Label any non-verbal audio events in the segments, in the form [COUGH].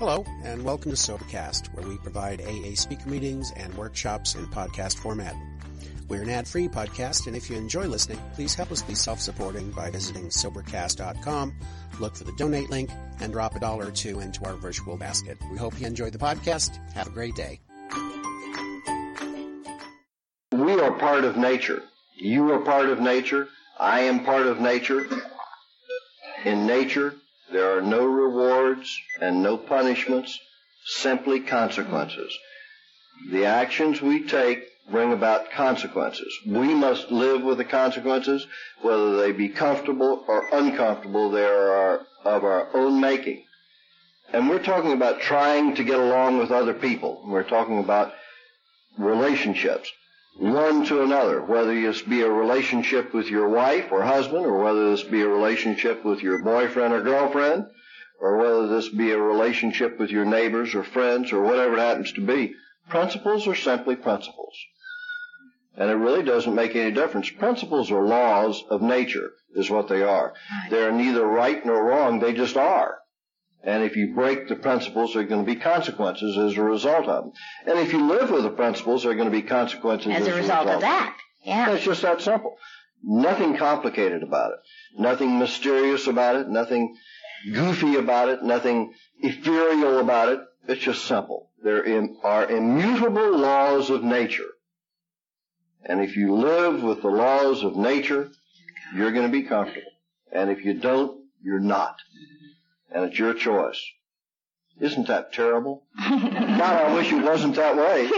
Hello, and welcome to Sobercast, where we provide AA speaker meetings and workshops in podcast format. We're an ad-free podcast, and if you enjoy listening, please help us be self-supporting by visiting Sobercast.com, look for the donate link, and drop a dollar or two into our virtual basket. We hope you enjoy the podcast. Have a great day. We are part of nature. You are part of nature. I am part of nature. In nature, there are no rewards and no punishments, simply consequences. The actions we take bring about consequences. We must live with the consequences, whether they be comfortable or uncomfortable, they are of our own making. And we're talking about trying to get along with other people. We're talking about relationships one to another, whether this be a relationship with your wife or husband, or whether this be a relationship with your boyfriend or girlfriend, or whether this be a relationship with your neighbors or friends, or whatever it happens to be. Principles are simply principles. And it really doesn't make any difference. Principles are laws of nature, is what they are. They're neither right nor wrong, they just are. And if you break the principles, there are going to be consequences as a result of them. And if you live with the principles, there are going to be consequences as, as a result of that. Yeah. It's just that simple. Nothing complicated about it. Nothing mysterious about it. Nothing goofy about it. Nothing ethereal about it. It's just simple. There are immutable laws of nature. And if you live with the laws of nature, you're going to be comfortable. And if you don't, you're not and it's your choice. Isn't that terrible? [LAUGHS] God, I wish it wasn't that way.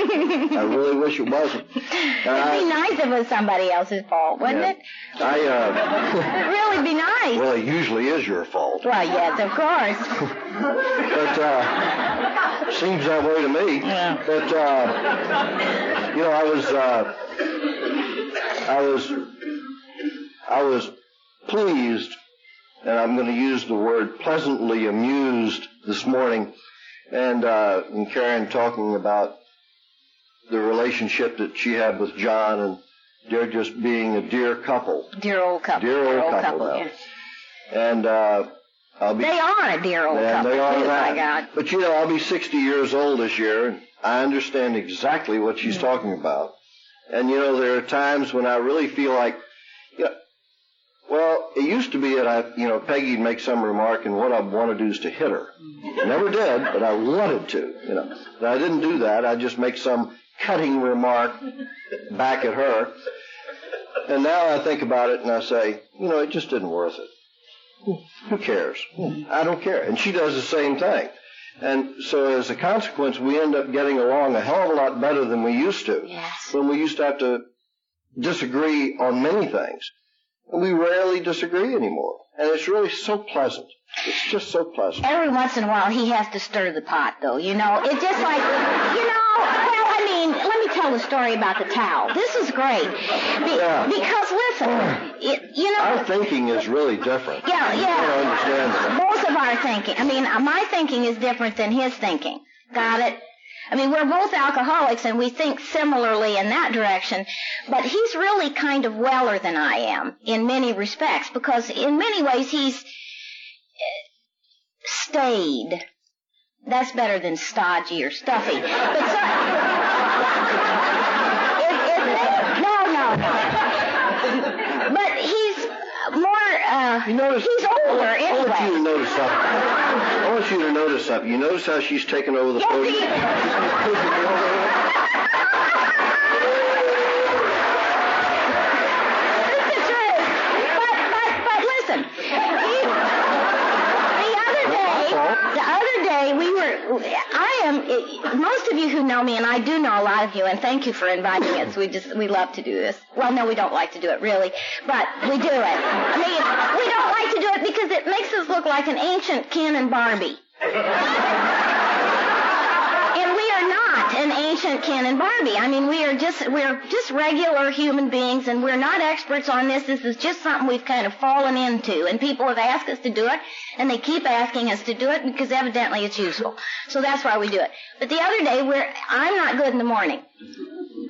I really wish it wasn't. [LAUGHS] It'd I, be nice if it was somebody else's fault, wouldn't yeah. it? I, uh, [LAUGHS] It'd really be nice. Well, it usually is your fault. Well, yes, of course. but, uh, seems that way to me. Yeah. But, uh, you know, I was, uh, I was, I was pleased and I'm going to use the word pleasantly amused this morning, and, uh, and Karen talking about the relationship that she had with John, and they're just being a dear couple. Dear old couple. Dear old, dear old couple. couple yes. And uh, I'll be. They are a dear old couple. They are. My God. But you know, I'll be 60 years old this year, and I understand exactly what she's mm-hmm. talking about. And you know, there are times when I really feel like, you know, well, it used to be that I, you know, Peggy'd make some remark, and what I'd want to do is to hit her. Never did, but I wanted to, you know. But I didn't do that. I'd just make some cutting remark back at her. And now I think about it and I say, you know, it just isn't worth it. Who cares? I don't care. And she does the same thing. And so as a consequence, we end up getting along a hell of a lot better than we used to. Yes. When we used to have to disagree on many things. We rarely disagree anymore. And it's really so pleasant. It's just so pleasant. Every once in a while, he has to stir the pot, though. You know, it's just like, you know, well, I mean, let me tell the story about the towel. This is great. Be- yeah. Because listen, it, you know, our thinking is really different. Yeah, yeah. I understand that. Both of our thinking. I mean, my thinking is different than his thinking. Got it? I mean, we're both alcoholics and we think similarly in that direction, but he's really kind of weller than I am in many respects because in many ways he's uh, stayed. That's better than stodgy or stuffy. But so, no, no, no. But he's you notice, he's older I want you to notice something. I want you to notice something. You notice how she's taken over the podium? We were, I am, most of you who know me, and I do know a lot of you, and thank you for inviting us. We just, we love to do this. Well, no, we don't like to do it really, but we do it. I mean, we don't like to do it because it makes us look like an ancient Ken and Barbie an ancient Ken and Barbie. I mean, we are just we're just regular human beings, and we're not experts on this. This is just something we've kind of fallen into, and people have asked us to do it, and they keep asking us to do it because evidently it's useful. So that's why we do it. But the other day, we're I'm not good in the morning.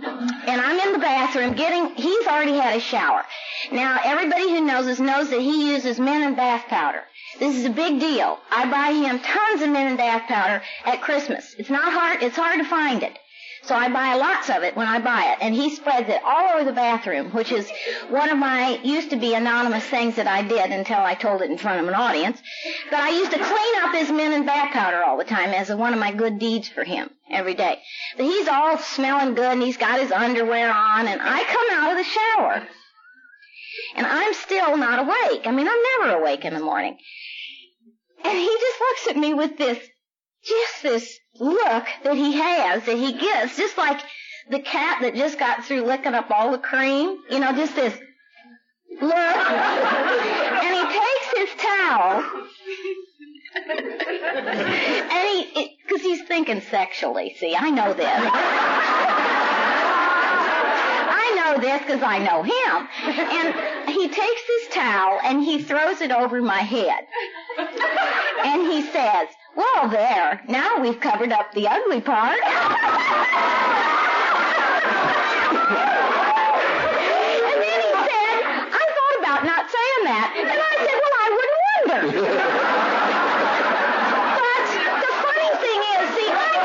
and I'm in the bathroom getting, he's already had a shower. Now, everybody who knows us knows that he uses Mennen bath powder. This is a big deal. I buy him tons of bath powder at Christmas. It's not hard, it's hard to find it. So I buy lots of it when I buy it. And he spreads it all over the bathroom, which is one of my, used to be anonymous things that I did until I told it in front of an audience. But I used to clean up his Mennen bath powder all the time as one of my good deeds for him every day. But he's all smelling good and he's got his underwear on and I come out of the shower. And I'm still not awake. I mean, I'm never awake in the morning. And he just looks at me with this, just this look that he has, that he gets, just like the cat that just got through licking up all the cream. You know, just this look. [LAUGHS] and he takes his towel. [LAUGHS] and he, because he's thinking sexually, see, I know this. [LAUGHS] Know this because I know him. And he takes his towel and he throws it over my head. And he says, well, there. Now we've covered up the ugly part. [LAUGHS] and then he said, I thought about not saying that. And I said, well, I wouldn't wonder. but the funny thing is, see, I,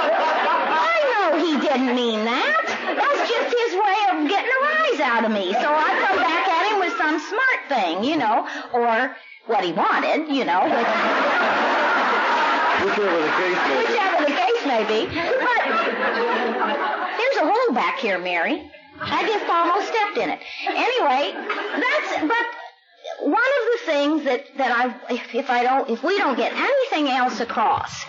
I know he didn't mean that. That's just his way of getting a rise out of me. So I come back at him with some smart thing, you know, or what he wanted, you know. [LAUGHS] Whichever the case may be. Whichever the case may be. But there's a hole back here, Mary. I just almost stepped in it. Anyway, that's but one of the things that that I if, if I don't if we don't get anything else across.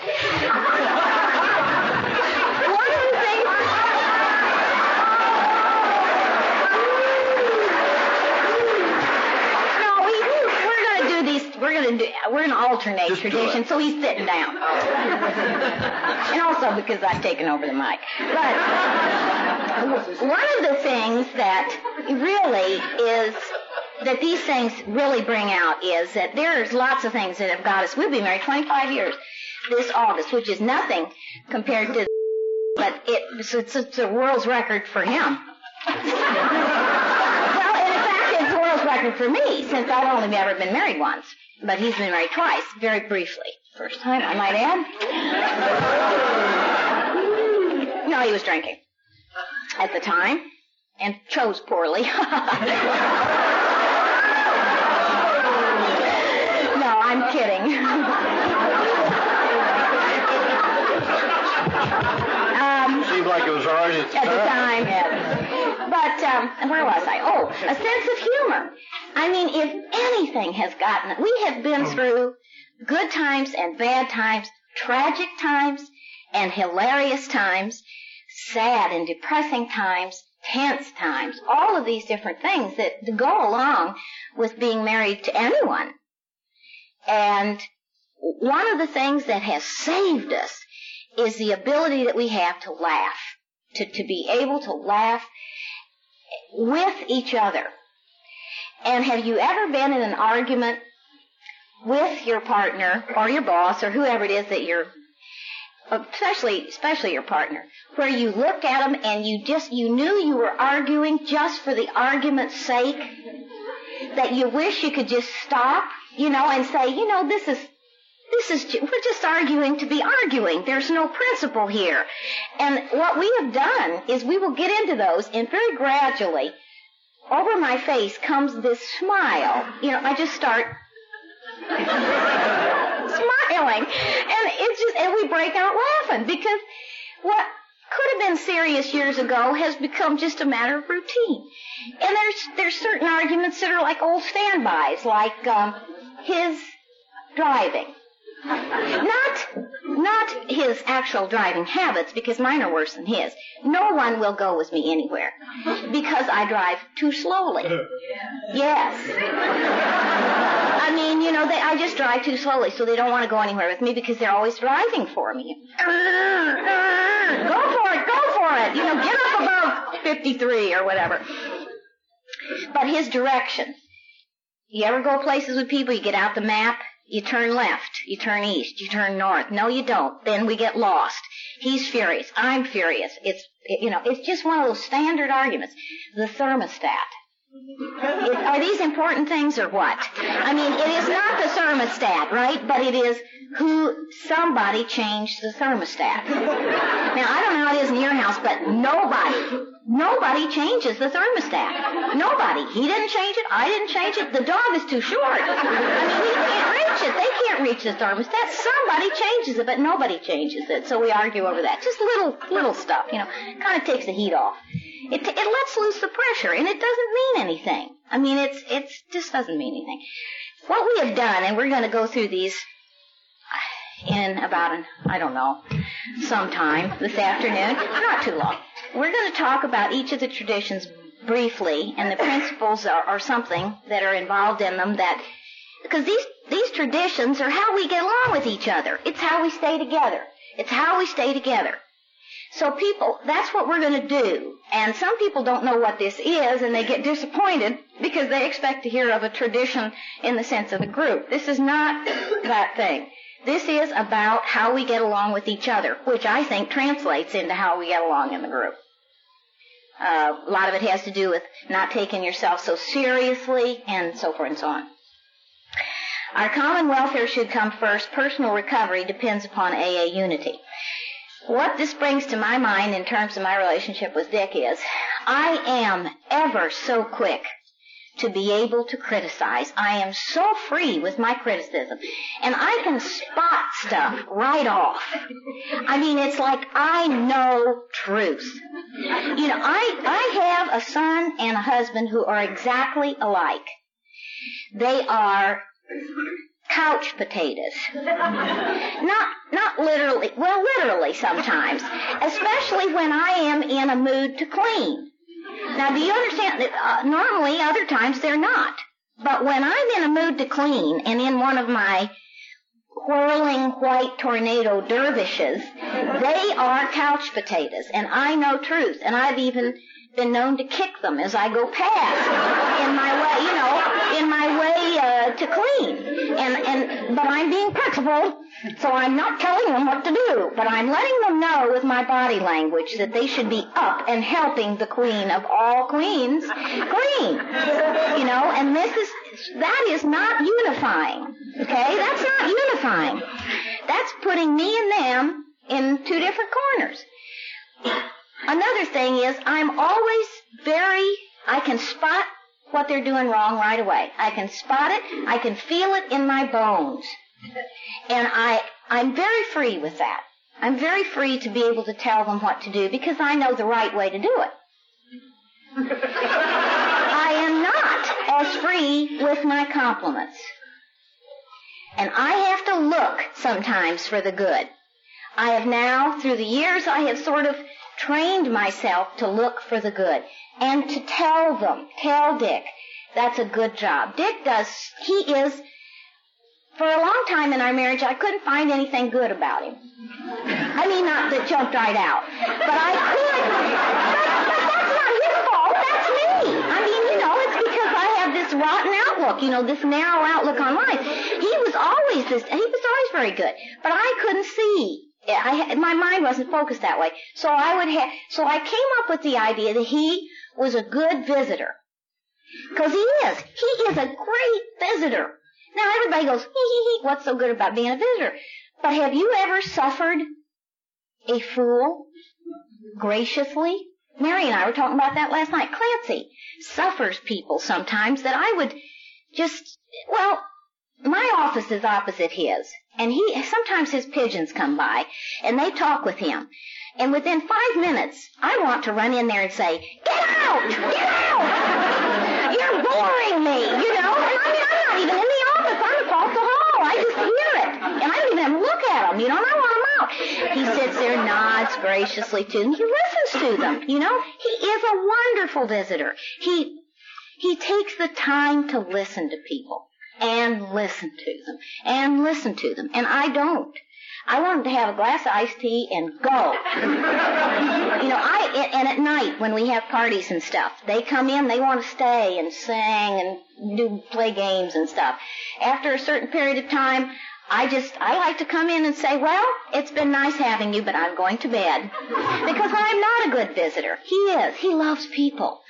We're going to do. We're to alternate Just tradition. So he's sitting down, [LAUGHS] and also because I've taken over the mic. But one of the things that really is that these things really bring out is that there's lots of things that have got us. We'll be married 25 years this August, which is nothing compared to. But it, it's, it's, it's a world's record for him. [LAUGHS] Well, in fact, it's a world's record for me since I've only ever been married once. But he's been married twice, very briefly. First time, I might add. No, he was drinking at the time and chose poorly. [LAUGHS] no, I'm kidding. um, Seemed like it was alright at the at the time. time, yes. But um, where was I? Oh, a sense of humor. I mean, if anything has gotten, we have been through good times and bad times, tragic times and hilarious times, sad and depressing times, tense times, all of these different things that go along with being married to anyone. And one of the things that has saved us is the ability that we have to laugh, to, to be able to laugh with each other. And have you ever been in an argument with your partner or your boss or whoever it is that you're, especially, especially your partner, where you looked at them and you just, you knew you were arguing just for the argument's sake? That you wish you could just stop, you know, and say, you know, this is, this is, we're just arguing to be arguing. There's no principle here. And what we have done is we will get into those and very gradually, over my face comes this smile. You know, I just start [LAUGHS] smiling. And it's just, and we break out laughing because what could have been serious years ago has become just a matter of routine. And there's, there's certain arguments that are like old standbys, like, um, his driving. Not, not his actual driving habits, because mine are worse than his. No one will go with me anywhere, because I drive too slowly. Yes. I mean, you know, they, I just drive too slowly, so they don't want to go anywhere with me because they're always driving for me. Go for it, go for it. You know, get up above 53 or whatever. But his direction. You ever go places with people, you get out the map, You turn left, you turn east, you turn north. No, you don't. Then we get lost. He's furious. I'm furious. It's, you know, it's just one of those standard arguments. The thermostat. It, [LAUGHS] are these important things or what? I mean, it is not the thermostat, right? But it is who somebody changed the thermostat. Now, I don't know how it is in your house, but nobody, nobody changes the thermostat. Nobody. He didn't change it. I didn't change it. The dog is too short. I mean, he can't it. They can't reach the thermostat. Somebody changes it, but nobody changes it. So we argue over that. Just little, little stuff, you know. Kind of takes the heat off. It, it lets loose the pressure, and it doesn't mean anything. I mean, it's, it's, just doesn't mean anything. What we have done, and we're going to go through these in about an, I don't know, sometime this afternoon, not too long. We're going to talk about each of the traditions briefly, and the principles are, are something that are involved in them that, because these, these traditions are how we get along with each other. It's how we stay together. It's how we stay together. So people, that's what we're going to do. And some people don't know what this is and they get disappointed because they expect to hear of a tradition in the sense of a group. This is not that thing. This is about how we get along with each other, which I think translates into how we get along in the group. Uh, a lot of it has to do with not taking yourself so seriously and so forth and so on. Our common welfare should come first. Personal recovery depends upon AA unity. What this brings to my mind in terms of my relationship with Dick is I am ever so quick to be able to criticize. I am so free with my criticism. And I can spot stuff right off. I mean, it's like I know truth. You know, I, I have a son and a husband who are exactly alike. They are couch potatoes. not, not literally, well, literally sometimes. Especially when I am in a mood to clean. Now, do you understand that uh, normally other times they're not. But when I'm in a mood to clean and in one of my whirling white tornado dervishes, they are couch potatoes. And I know truth. And I've even been known to kick them as I go past in my way, you know, in my way uh, to clean. And and but I'm being principled, so I'm not telling them what to do, but I'm letting them know with my body language that they should be up and helping the queen of all queens clean. You know, and this is that is not unifying. Okay, that's not unifying. That's putting me and them in two different corners. Another thing is I'm always very, I can spot what they're doing wrong right away. I can spot it. I can feel it in my bones. And I, I'm very free with that. I'm very free to be able to tell them what to do because I know the right way to do it. [LAUGHS] I am not as free with my compliments. And I have to look sometimes for the good. I have now, through the years, I have sort of trained myself to look for the good and to tell them, tell Dick, that's a good job. Dick does, he is, for a long time in our marriage, I couldn't find anything good about him. I mean, not that jumped right out, but I could. But, but that's not his fault. That's me. I mean, you know, it's because I have this rotten outlook, you know, this narrow outlook on life. He was always this, he was always very good, but I couldn't see I, my mind wasn't focused that way. So I would have, so I came up with the idea that he was a good visitor. Cause he is. He is a great visitor. Now everybody goes, hee hee hee, what's so good about being a visitor? But have you ever suffered a fool graciously? Mary and I were talking about that last night. Clancy suffers people sometimes that I would just, well, my office is opposite his, and he sometimes his pigeons come by, and they talk with him. And within five minutes, I want to run in there and say, "Get out! Get out! You're boring me!" You know. And I mean, I'm not even in the office. I'm across the hall. I just hear it, and I don't even look at him. You know, and I want him out. He sits there, nods graciously to them. He listens to them. You know, he is a wonderful visitor. He he takes the time to listen to people and listen to them and listen to them. And I don't. I want them to have a glass of iced tea and go. [LAUGHS] you know, I and at night when we have parties and stuff, they come in, they want to stay and sing and do play games and stuff. After a certain period of time, I just, I like to come in and say, well, it's been nice having you, but I'm going to bed. Because I'm not a good visitor. He is. He loves people.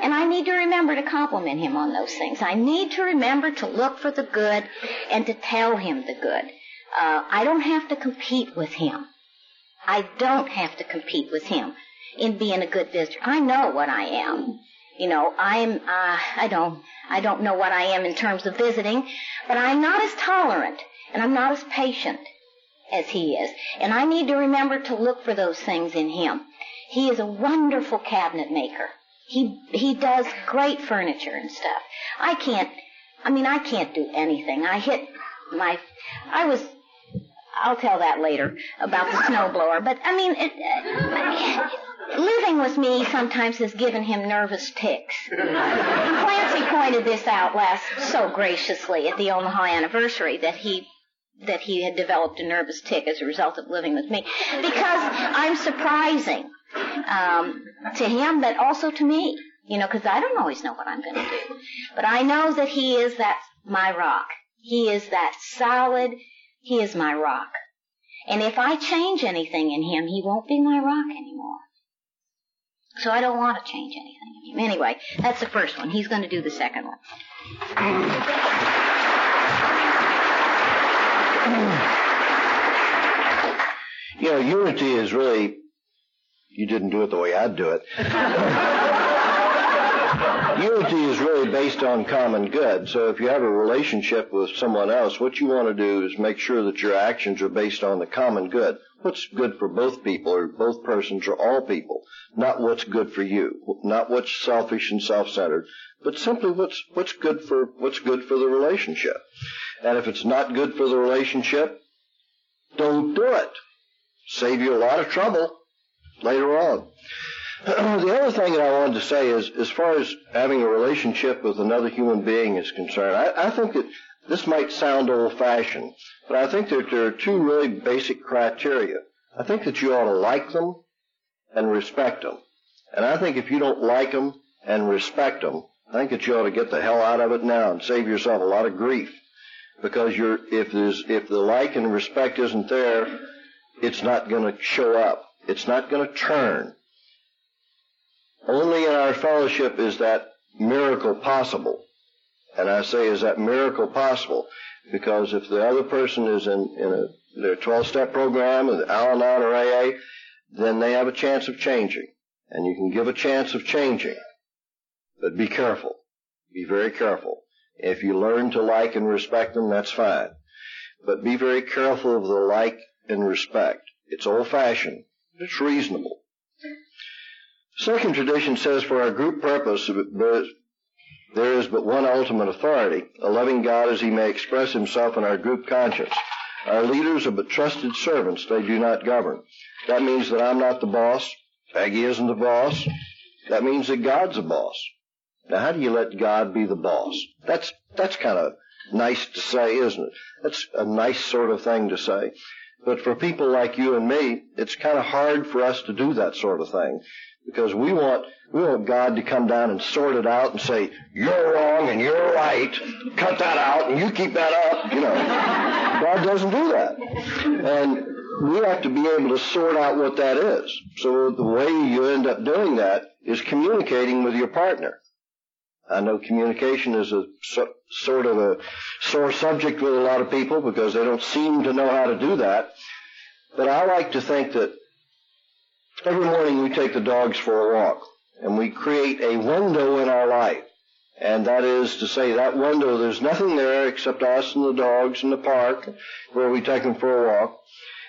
And I need to remember to compliment him on those things. I need to remember to look for the good and to tell him the good. Uh, I don't have to compete with him. I don't have to compete with him in being a good visitor. I know what I am. You know, I'm, uh, I don't, I don't know what I am in terms of visiting, but I'm not as tolerant and I'm not as patient as he is. And I need to remember to look for those things in him. He is a wonderful cabinet maker. He, he does great furniture and stuff. I can't, I mean, I can't do anything. I hit my, I was, I'll tell that later about the snowblower. But I mean, it, uh, living with me sometimes has given him nervous tics. Clancy pointed this out last so graciously at the Omaha anniversary that he that he had developed a nervous tic as a result of living with me because I'm surprising um, to him, but also to me. You know, because I don't always know what I'm going to do, but I know that he is that my rock. He is that solid. He is my rock. And if I change anything in him, he won't be my rock anymore. So I don't want to change anything in him. Anyway, that's the first one. He's going to do the second one. You know, unity is really, you didn't do it the way I'd do it. [LAUGHS] unity is really based on common good. So if you have a relationship with someone else, what you want to do is make sure that your actions are based on the common good. What's good for both people or both persons or all people. Not what's good for you. Not what's selfish and self-centered, but simply what's, what's good for, what's good for the relationship. And if it's not good for the relationship, don't do it. Save you a lot of trouble later on. [CLEARS THROAT] the other thing that I wanted to say is, as far as having a relationship with another human being is concerned, I, I think that this might sound old-fashioned, but I think that there are two really basic criteria. I think that you ought to like them and respect them. And I think if you don't like them and respect them, I think that you ought to get the hell out of it now and save yourself a lot of grief because you're if there's if the like and respect isn't there, it's not going to show up. It's not going to turn. Only in our fellowship is that miracle possible. And I say, is that miracle possible? Because if the other person is in, in a, their 12 step program, or Al Anon or AA, then they have a chance of changing. And you can give a chance of changing. But be careful. Be very careful. If you learn to like and respect them, that's fine. But be very careful of the like and respect. It's old fashioned. It's reasonable. Second tradition says for our group purpose, there is but one ultimate authority, a loving God as he may express himself in our group conscience. Our leaders are but trusted servants. They do not govern. That means that I'm not the boss. Peggy isn't the boss. That means that God's the boss. Now, how do you let God be the boss? That's, that's kind of nice to say, isn't it? That's a nice sort of thing to say. But for people like you and me, it's kind of hard for us to do that sort of thing because we want we want God to come down and sort it out and say you're wrong and you're right. Cut that out and you keep that up. You know, God doesn't do that, and we have to be able to sort out what that is. So the way you end up doing that is communicating with your partner. I know communication is a so, sort of a sore subject with a lot of people because they don't seem to know how to do that. But I like to think that every morning we take the dogs for a walk and we create a window in our life. And that is to say that window, there's nothing there except us and the dogs in the park where we take them for a walk.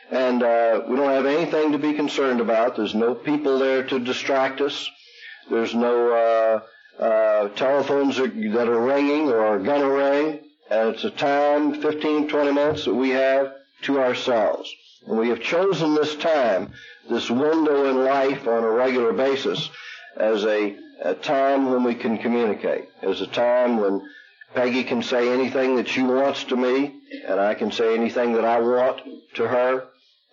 And uh, we don't have anything to be concerned about. There's no people there to distract us. There's no uh, uh, telephones are, that are ringing or are going to ring, and it's a time, 15, 20 minutes that we have to ourselves. And we have chosen this time, this window in life on a regular basis, as a, a time when we can communicate, as a time when Peggy can say anything that she wants to me, and I can say anything that I want to her,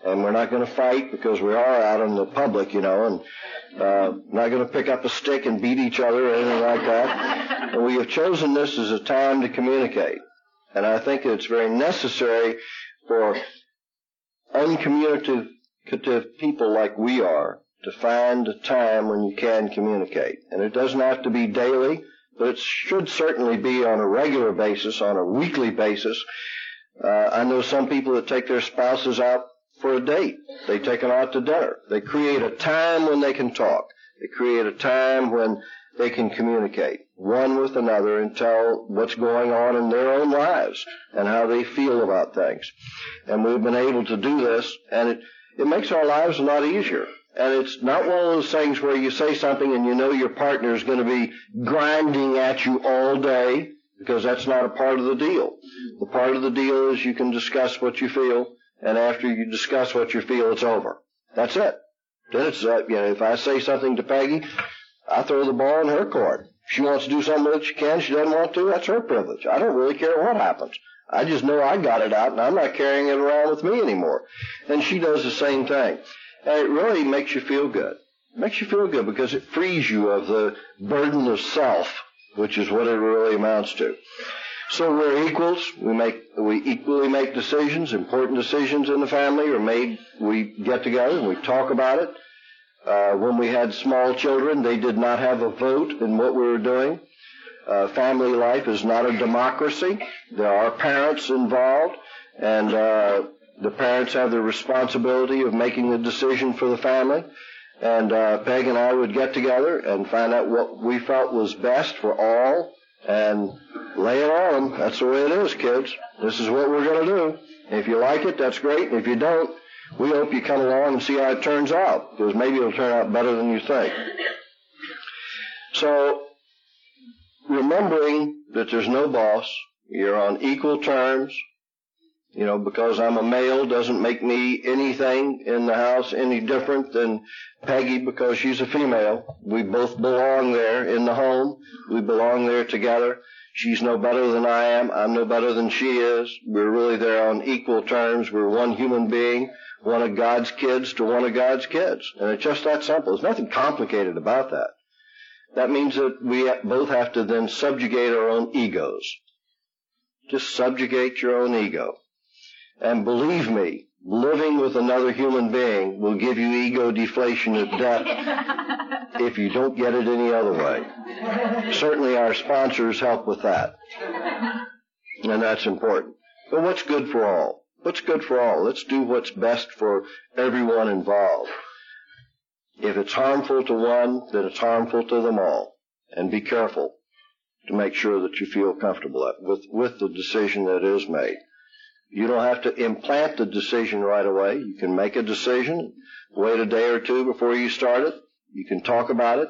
and we're not going to fight because we are out in the public, you know, and uh, not going to pick up a stick and beat each other or anything like that. We have chosen this as a time to communicate, and I think it's very necessary for uncommunicative people like we are to find a time when you can communicate. And it doesn't have to be daily but it should certainly be on a regular basis, on a weekly basis. Uh, I know some people that take their spouses out for a date. They take them out to dinner. They create a time when they can talk. They create a time when they can communicate one with another and tell what's going on in their own lives and how they feel about things. And we've been able to do this, and it, it makes our lives a lot easier. And it's not one of those things where you say something and you know your partner is going to be grinding at you all day because that's not a part of the deal. The part of the deal is you can discuss what you feel and after you discuss what you feel, it's over. That's it. Then it's, uh, you know, if I say something to Peggy, I throw the ball in her court. If she wants to do something that she can, she doesn't want to, that's her privilege. I don't really care what happens. I just know I got it out and I'm not carrying it around with me anymore. And she does the same thing. And it really makes you feel good. It makes you feel good because it frees you of the burden of self, which is what it really amounts to. So we're equals. We make we equally make decisions. Important decisions in the family are made. We get together and we talk about it. Uh, when we had small children, they did not have a vote in what we were doing. Uh, family life is not a democracy. There are parents involved, and uh, the parents have the responsibility of making the decision for the family. And uh, Peg and I would get together and find out what we felt was best for all and lay it on them. That's the way it is, kids. This is what we're going to do. If you like it, that's great. If you don't, we hope you come along and see how it turns out, because maybe it'll turn out better than you think. So, remembering that there's no boss, you're on equal terms, you know, because I'm a male doesn't make me anything in the house any different than Peggy because she's a female. We both belong there in the home. We belong there together. She's no better than I am. I'm no better than she is. We're really there on equal terms. We're one human being, one of God's kids to one of God's kids. And it's just that simple. There's nothing complicated about that. That means that we both have to then subjugate our own egos. Just subjugate your own ego. And believe me, living with another human being will give you ego deflation at death [LAUGHS] if you don't get it any other way. Certainly our sponsors help with that. And that's important. But what's good for all? What's good for all? Let's do what's best for everyone involved. If it's harmful to one, then it's harmful to them all. And be careful to make sure that you feel comfortable with, with the decision that is made. You don't have to implant the decision right away. You can make a decision, wait a day or two before you start it. You can talk about it,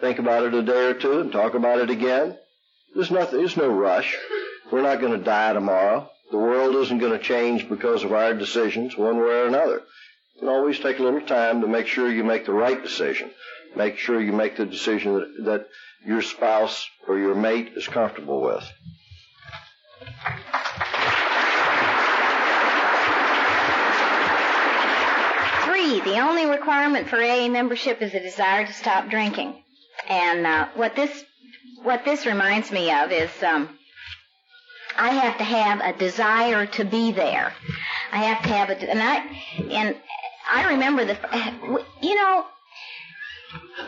think about it a day or two, and talk about it again. There's nothing. There's no rush. We're not going to die tomorrow. The world isn't going to change because of our decisions, one way or another. You can always take a little time to make sure you make the right decision. Make sure you make the decision that, that your spouse or your mate is comfortable with. The only requirement for AA membership is a desire to stop drinking. And uh, what this what this reminds me of is um, I have to have a desire to be there. I have to have a and I and I remember the [SIGHS] you know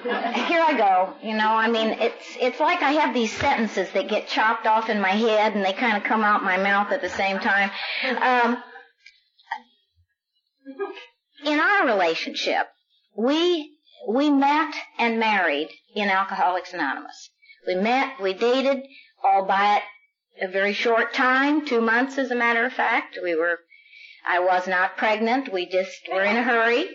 here I go. You know, I mean, it's it's like I have these sentences that get chopped off in my head and they kind of come out my mouth at the same time. Um, in our relationship, we we met and married in Alcoholics Anonymous. We met, we dated, all by a very short time, two months as a matter of fact. We were, I was not pregnant. We just were in a hurry.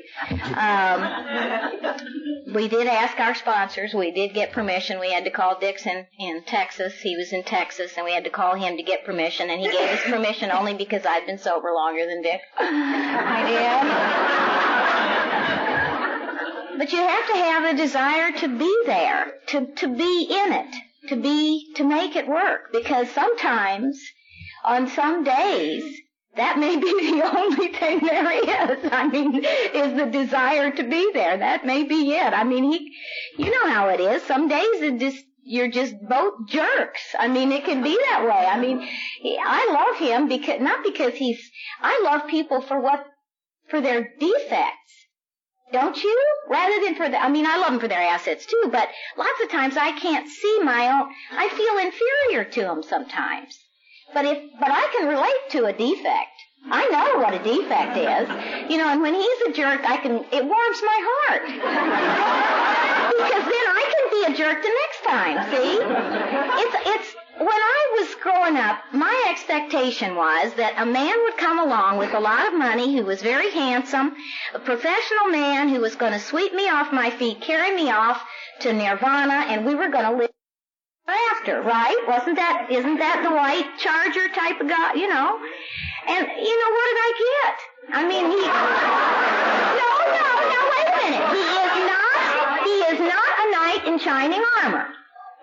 Um, we did ask our sponsors. We did get permission. We had to call Dixon in Texas. He was in Texas, and we had to call him to get permission. And he gave us permission only because I'd been sober longer than Dick. I did. But you have to have a desire to be there, to, to be in it, to be, to make it work. Because sometimes, on some days, that may be the [LAUGHS] only thing there is. I mean, is the desire to be there. That may be it. I mean, he, you know how it is. Some days it just, you're just both jerks. I mean, it can be that way. I mean, I love him because, not because he's, I love people for what, for their defects. Don't you? Rather than for the, I mean, I love them for their assets too, but lots of times I can't see my own, I feel inferior to them sometimes. But if, but I can relate to a defect. I know what a defect is. You know, and when he's a jerk, I can, it warms my heart. because then I can be a jerk the next time, see? It's, it's, when I was growing up, my expectation was that a man would come along with a lot of money who was very handsome, a professional man who was going to sweep me off my feet, carry me off to nirvana, and we were going to live after, right? Wasn't that, isn't that the white charger type of guy, you know? And, you know, what did I get? I mean, he, [LAUGHS] no, no, no, wait a minute. He is not, he is not a knight in shining armor.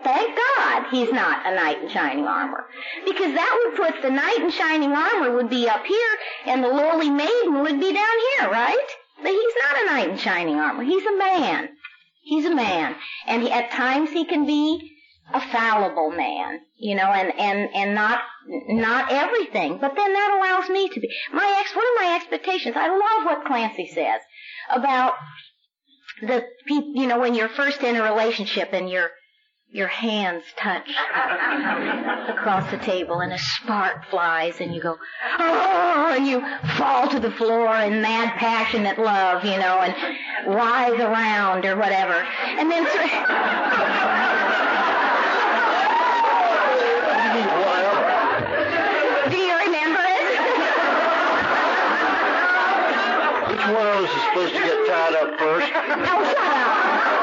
Thank God he's not a knight in shining armor. Because that would put the knight in shining armor would be up here and the lowly maiden would be down here, right? But he's not a knight in shining armor. He's a man. He's a man. And he, at times he can be a fallible man, you know, and, and, and not, not everything. But then that allows me to be. My ex, one of my expectations, I love what Clancy says about the people, you know, when you're first in a relationship and you're, your hands touch [LAUGHS] across the table and a spark flies and you go, oh, and you fall to the floor in mad passionate love, you know, and writhe around or whatever. And then, [LAUGHS] [LAUGHS] do you remember it? Which one of us is supposed to get tied up first? Oh, shut up.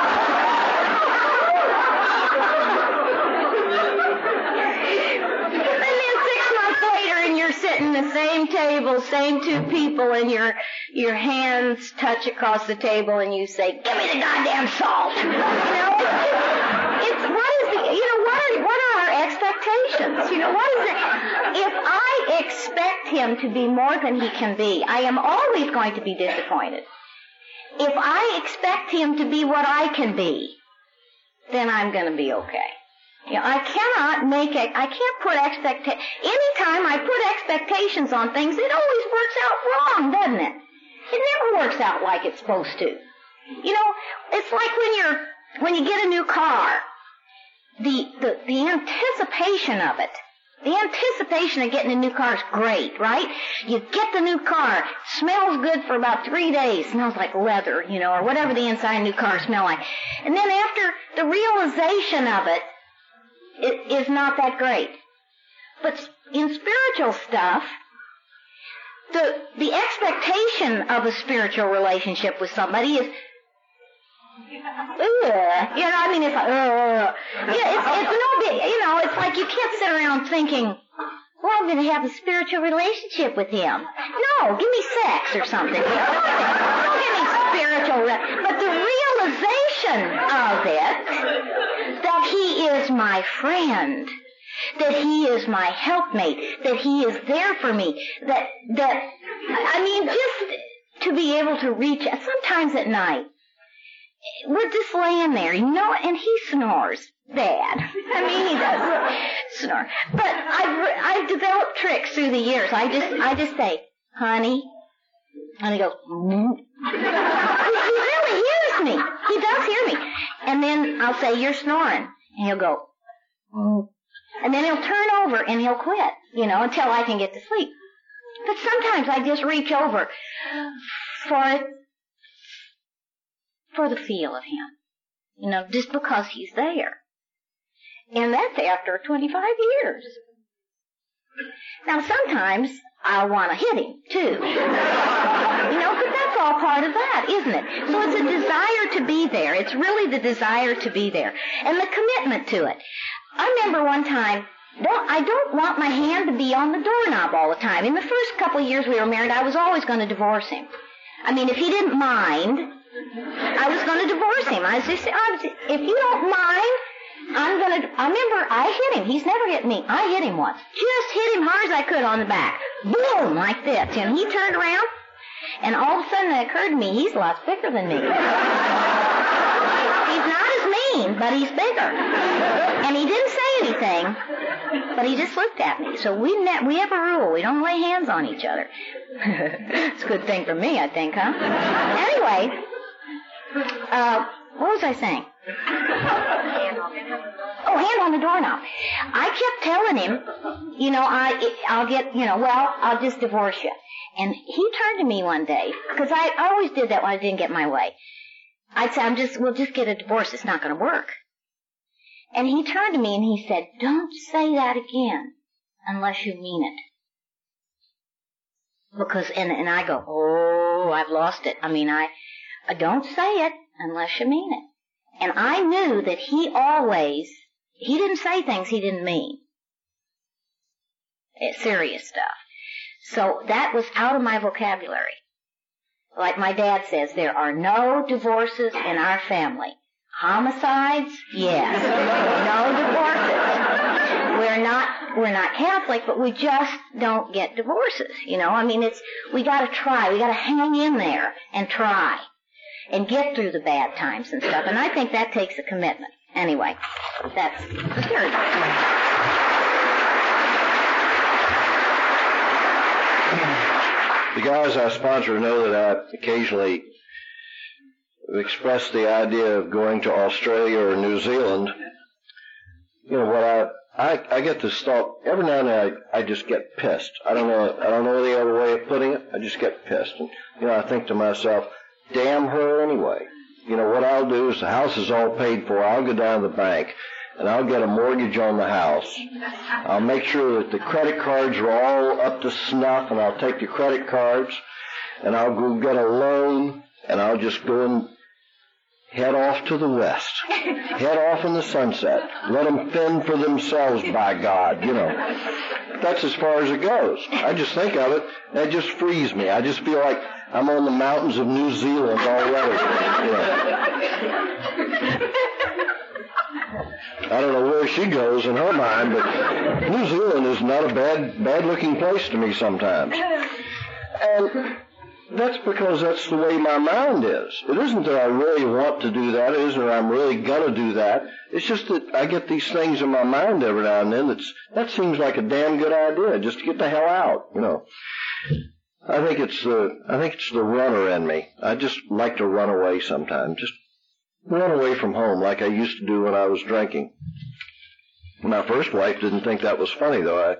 And then six months later, and you're sitting at the same table, same two people, and your your hands touch across the table, and you say, "Give me the goddamn salt." [LAUGHS] You know, it's, it's what is the you know what are what are our expectations? You know what is it? If I expect him to be more than he can be, I am always going to be disappointed. If I expect him to be what I can be, then I'm going to be okay. You know, I cannot make it, I can't put expecta, anytime I put expectations on things, it always works out wrong, doesn't it? It never works out like it's supposed to. You know, it's like when you're, when you get a new car, the, the, the anticipation of it, the anticipation of getting a new car is great, right? You get the new car, smells good for about three days, smells like leather, you know, or whatever the inside of a new car smells like. And then after the realization of it, it is not that great. But in spiritual stuff, the the expectation of a spiritual relationship with somebody is Ugh. You know, I mean, it's like, ugh. Yeah, it's, it's no big, you know, it's like you can't sit around thinking, well, I'm going to have a spiritual relationship with him. No, give me sex or something. Don't give me spiritual, re- but the realization of it, that he is my friend, that he is my helpmate, that he is there for me, that, that, I mean, just to be able to reach, sometimes at night, we're just laying there, you know, and he snores bad. I mean, he does snore. But I've I've developed tricks through the years. I just I just say, honey, and he goes, mm. he, really hears me. He does hear me. And then I'll say, you're snoring, and he'll go, mm. and then he'll turn over and he'll quit, you know, until I can get to sleep. But sometimes I just reach over for for the feel of him. You know, just because he's there. And that's after 25 years. Now sometimes I want to hit him too. [LAUGHS] you know, but that's all part of that, isn't it? So it's a desire to be there. It's really the desire to be there. And the commitment to it. I remember one time, don't, I don't want my hand to be on the doorknob all the time. In the first couple of years we were married, I was always going to divorce him. I mean, if he didn't mind, I was going to divorce him. I just, was, if you don't mind, I'm gonna, I remember I hit him. He's never hit me. I hit him once. Just hit him hard as I could on the back. Boom! Like this. And he turned around, and all of a sudden it occurred to me, he's lots bigger than me. he's not as mean, but he's bigger. And he didn't say anything, but he just looked at me. So we ne- we have a rule. We don't lay hands on each other. [LAUGHS] it's a good thing for me, I think, huh? Anyway, uh, what was I saying? Oh, hand on the doorknob. I kept telling him, you know, I, I'll get, you know, well, I'll just divorce you. And he turned to me one day, because I always did that when I didn't get my way. I'd say, I'm just, we'll just get a divorce. It's not going to work. And he turned to me and he said, don't say that again unless you mean it. Because, and, and I go, oh, I've lost it. I mean, I, I Uh, don't say it unless you mean it. And I knew that he always, he didn't say things he didn't mean. It's serious stuff. So that was out of my vocabulary. Like my dad says, there are no divorces in our family. Homicides? Yes. no divorces. We're not, we're not Catholic, but we just don't get divorces. You know, I mean, it's, we gotta try. We gotta hang in there and try and get through the bad times and stuff. And I think that takes a commitment. Anyway, that's the third. The guys I sponsor know that I occasionally express the idea of going to Australia or New Zealand. You know what I I, I get this thought every now and then. I, I just get pissed. I don't know. I don't know the other way of putting it. I just get pissed, and you know, I think to myself, damn her anyway. You know, what I'll do is the house is all paid for. I'll go down to the bank and I'll get a mortgage on the house. I'll make sure that the credit cards are all up to snuff and I'll take the credit cards and I'll go get a loan and I'll just go and head off to the west. head off in the sunset. Let them fend for themselves by God, you know. That's as far as it goes. I just think of it and it just frees me. I just feel like I'm on the mountains of New Zealand already. I don't know where she goes in her mind, but New Zealand is not a bad, bad-looking place to me sometimes. And that's because that's the way my mind is. It isn't that I really want to do that. It isn't that I'm really gonna do that. It's just that I get these things in my mind every now and then. That's that seems like a damn good idea, just to get the hell out, you know. I think it's the I think it's the runner in me. I just like to run away sometimes. Just run away from home like I used to do when I was drinking. My first wife didn't think that was funny though. I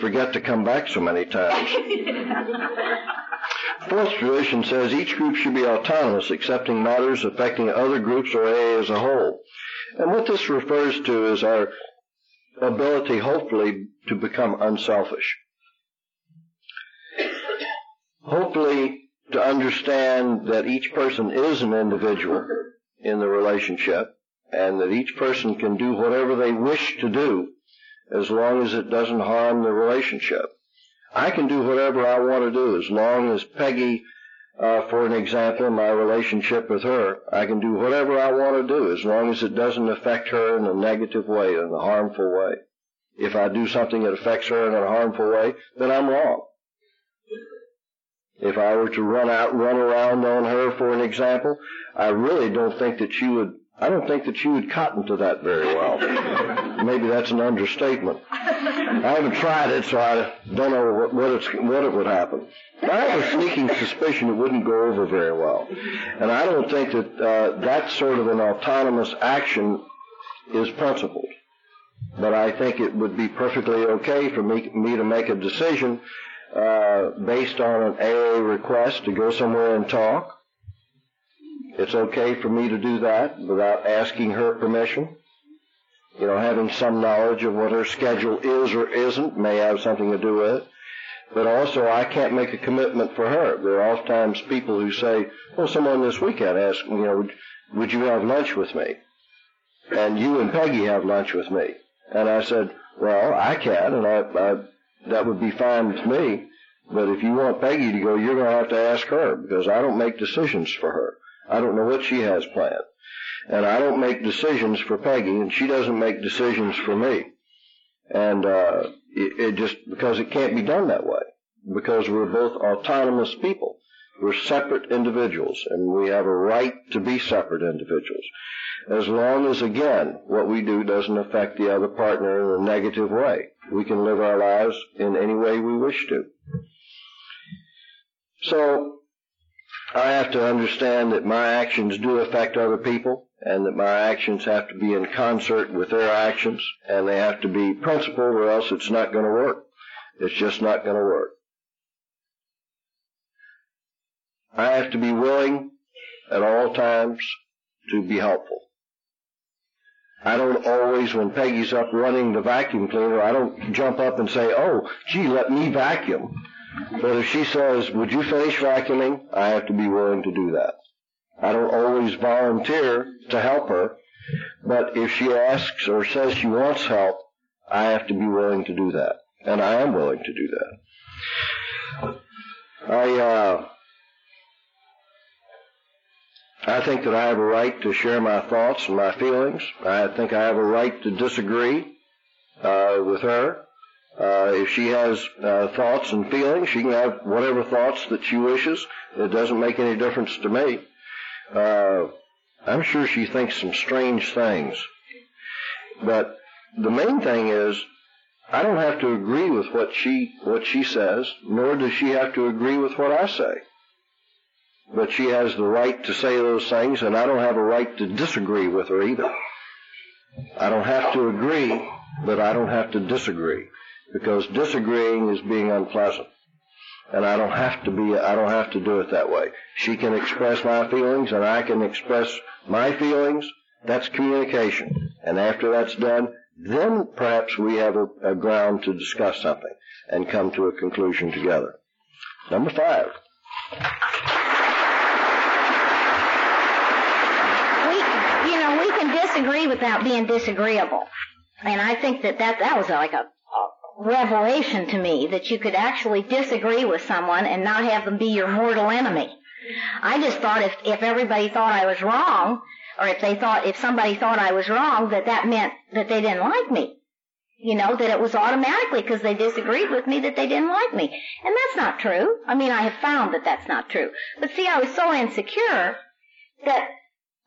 forget to come back so many times. [LAUGHS] Fourth tradition says each group should be autonomous, accepting matters affecting other groups or AA as a whole. And what this refers to is our ability, hopefully, to become unselfish hopefully to understand that each person is an individual in the relationship and that each person can do whatever they wish to do as long as it doesn't harm the relationship. I can do whatever I want to do as long as Peggy, uh, for an example, my relationship with her, I can do whatever I want to do as long as it doesn't affect her in a negative way, in a harmful way. If I do something that affects her in a harmful way, then I'm wrong. If I were to run out, run around on her, for an example, I really don't think that she would. I don't think that she would cotton to that very well. [LAUGHS] Maybe that's an understatement. I haven't tried it, so I don't know what, what, it's, what it would happen. But I have a sneaking suspicion it wouldn't go over very well. And I don't think that uh, that sort of an autonomous action is principled. But I think it would be perfectly okay for me, me to make a decision uh, based on an AA request to go somewhere and talk. It's okay for me to do that without asking her permission. You know, having some knowledge of what her schedule is or isn't may have something to do with it. But also, I can't make a commitment for her. There are oftentimes people who say, well, someone this weekend asked, you know, would, you have lunch with me? And you and Peggy have lunch with me. And I said, well, I can, and I, I that would be fine with me. But if you want Peggy to go, you're going to have to ask her because I don't make decisions for her. I don't know what she has planned. And I don't make decisions for Peggy, and she doesn't make decisions for me. And uh, it, it just because it can't be done that way because we're both autonomous people. We're separate individuals, and we have a right to be separate individuals. As long as, again, what we do doesn't affect the other partner in a negative way. We can live our lives in any way we wish to. So, I have to understand that my actions do affect other people, and that my actions have to be in concert with their actions, and they have to be principled or else it's not going to work. It's just not going to work. I have to be willing at all times to be helpful. I don't always, when Peggy's up running the vacuum cleaner, I don't jump up and say, oh, gee, let me vacuum. But if she says, would you finish vacuuming, I have to be willing to do that. I don't always volunteer to help her, but if she asks or says she wants help, I have to be willing to do that. And I am willing to do that. I, uh, I think that I have a right to share my thoughts and my feelings. I think I have a right to disagree uh, with her. Uh, if she has uh, thoughts and feelings, she can have whatever thoughts that she wishes. It doesn't make any difference to me. Uh, I'm sure she thinks some strange things. But the main thing is, I don't have to agree with what she what she says, nor does she have to agree with what I say but she has the right to say those things, and I don't have a right to disagree with her either. I don't have to agree, but I don't have to disagree, because disagreeing is being unpleasant. And I don't have to be, I don't have to do it that way. She can express my feelings, and I can express my feelings. That's communication. And after that's done, then perhaps we have a, a ground to discuss something and come to a conclusion together. Number five. Disagree without being disagreeable. And I think that that, that was like a, revelation to me that you could actually disagree with someone and not have them be your mortal enemy. I just thought if, if everybody thought I was wrong, or if they thought, if somebody thought I was wrong, that that meant that they didn't like me. You know, that it was automatically because they disagreed with me that they didn't like me. And that's not true. I mean, I have found that that's not true. But see, I was so insecure that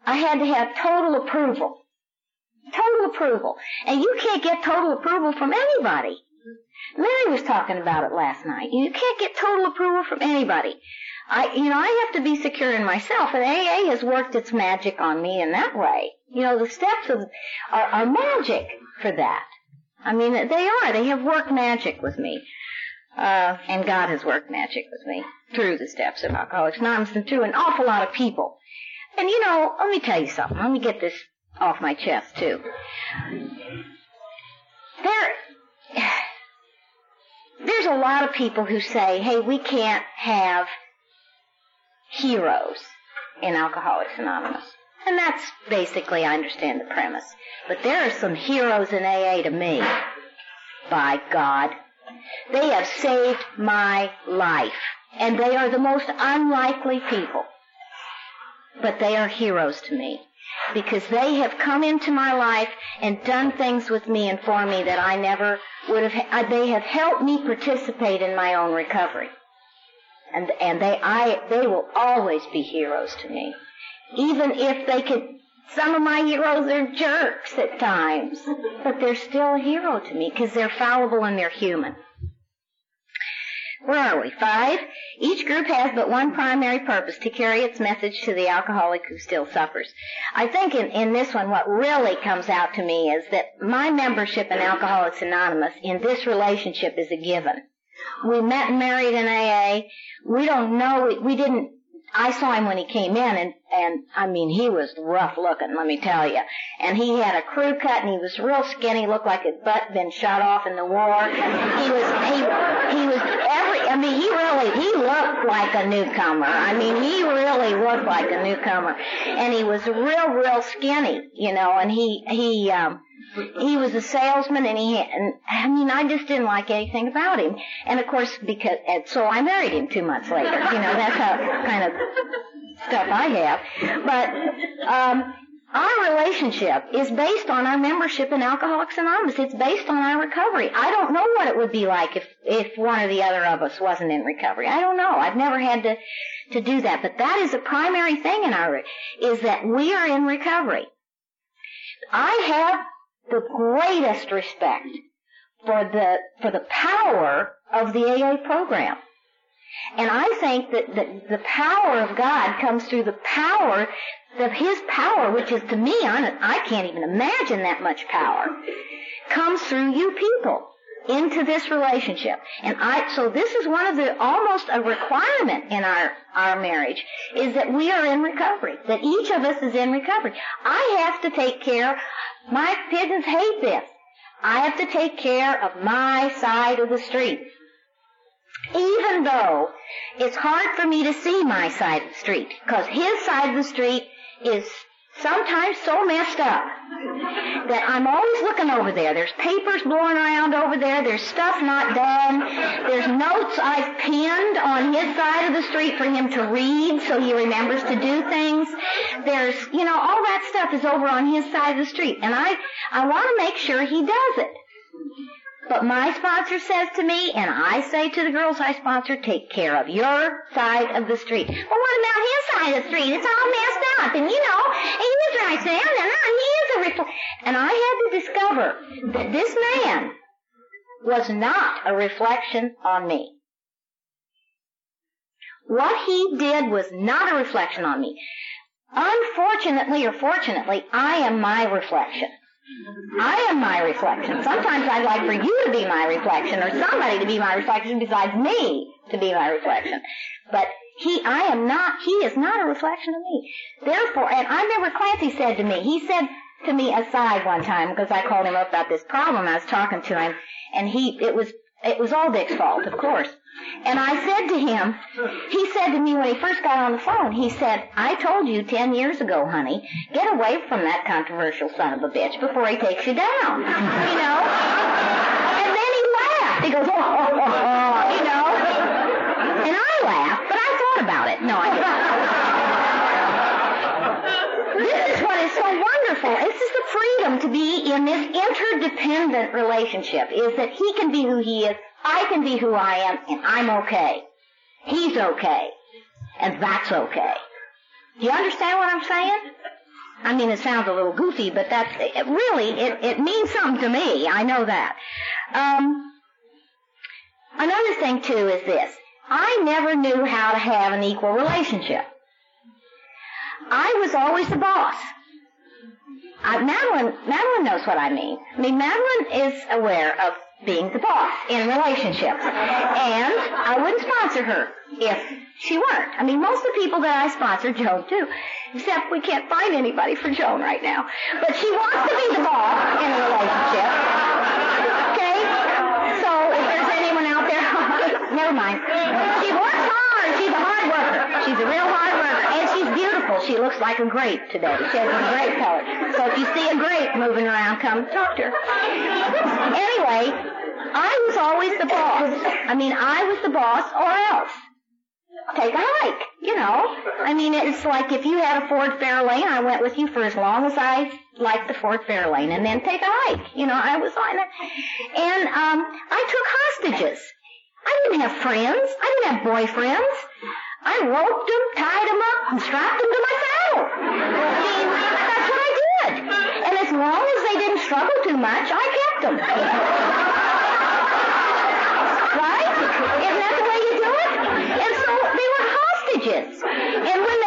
I had to have total approval. Total approval. And you can't get total approval from anybody. Mary was talking about it last night. You can't get total approval from anybody. I, you know, I have to be secure in myself, and AA has worked its magic on me in that way. You know, the steps of, are, are magic for that. I mean, they are. They have worked magic with me. Uh, and God has worked magic with me through the steps of Alcoholics Anonymous and through an awful lot of people. And you know, let me tell you something. Let me get this off my chest too. There, there's a lot of people who say, hey, we can't have heroes in Alcoholics Anonymous. And that's basically, I understand the premise. But there are some heroes in AA to me. By God. They have saved my life. And they are the most unlikely people but they are heroes to me because they have come into my life and done things with me and for me that I never would have. Uh, they have helped me participate in my own recovery, and and they I they will always be heroes to me, even if they could. Some of my heroes are jerks at times, but they're still a hero to me because they're fallible and they're human. Where are we? Five. Each group has but one primary purpose, to carry its message to the alcoholic who still suffers. I think in, in this one what really comes out to me is that my membership in Alcoholics Anonymous in this relationship is a given. We met and married in AA. We don't know, we, we didn't I saw him when he came in, and and I mean he was rough looking, let me tell you. And he had a crew cut, and he was real skinny, looked like his butt been shot off in the war. He was he he. I mean he really he looked like a newcomer. I mean he really looked like a newcomer, and he was real real skinny, you know. And he he um he was a salesman and he and I mean I just didn't like anything about him. And of course because and so I married him two months later. You know, that's how kind of stuff I have. But um our relationship is based on our membership in Alcoholics Anonymous. It's based on our recovery. I don't know what it would be like if, if one or the other of us wasn't in recovery. I don't know. I've never had to, to do that. But that is a primary thing in our, is that we are in recovery. I have the greatest respect for the, for the power of the AA program. And I think that, that the power of God comes through the power of His power, which is to me, I can't even imagine that much power, comes through you people into this relationship. And I, so this is one of the, almost a requirement in our, our marriage, is that we are in recovery, that each of us is in recovery. I have to take care, my pigeons hate this. I have to take care of my side of the street even though it's hard for me to see my side of the street, because his side of the street is sometimes so messed up that I'm always looking over there. There's papers blowing around over there. There's stuff not done. There's notes I've pinned on his side of the street for him to read so he remembers to do things. There's, you know, all that stuff is over on his side of the street. And I, I want to make sure he does it. But my sponsor says to me, and I say to the girls I sponsor, take care of your side of the street. Well, what about his side of the street? It's all messed up, and you know, he is right there, and he is a reflection. And I had to discover that this man was not a reflection on me. What he did was not a reflection on me. Unfortunately or fortunately, I am my reflection. I am my reflection. Sometimes I'd like for you to be my reflection or somebody to be my reflection besides me to be my reflection. But he, I am not, he is not a reflection of me. Therefore, and I remember Clancy said to me, he said to me aside one time because I called him up about this problem. I was talking to him and he, it was, it was all Dick's fault, of course. And I said to him, he said to me when he first got on the phone, he said, I told you ten years ago, honey, get away from that controversial son of a bitch before he takes you down. You know? And then he laughed. He goes, oh, oh, oh, oh you know? And I laughed, but I thought about it. No, I didn't. this is what is so wonderful. This is the freedom to be in this interdependent relationship, is that he can be who he is, I can be who I am and I'm okay. He's okay. And that's okay. Do you understand what I'm saying? I mean, it sounds a little goofy, but that's, it really, it, it means something to me. I know that. Um, another thing too is this. I never knew how to have an equal relationship. I was always the boss. I, Madeline, Madeline knows what I mean. I mean, Madeline is aware of being the boss in relationships. And I wouldn't sponsor her if she weren't. I mean, most of the people that I sponsor, Joan too, except we can't find anybody for Joan right now. But she wants to be the boss in a relationship. Okay? So if there's anyone out there, [LAUGHS] never mind. She works hard. She's a hard worker. She's a real hard worker. And she's beautiful. She looks like a grape today. She has a great color. So if you see a grape moving around, come talk to her. Anyway, I was always the boss. I mean, I was the boss or else. Take a hike, you know. I mean, it's like if you had a Ford Fairlane, I went with you for as long as I liked the Ford Fairlane, and then take a hike. You know, I was on it. And um, I took hostages. I didn't have friends. I didn't have boyfriends. I roped them, tied them up, and strapped them to my saddle. That's what I did. And as long as they didn't struggle too much, I kept them. Right? Isn't that the way you do it? And when they'd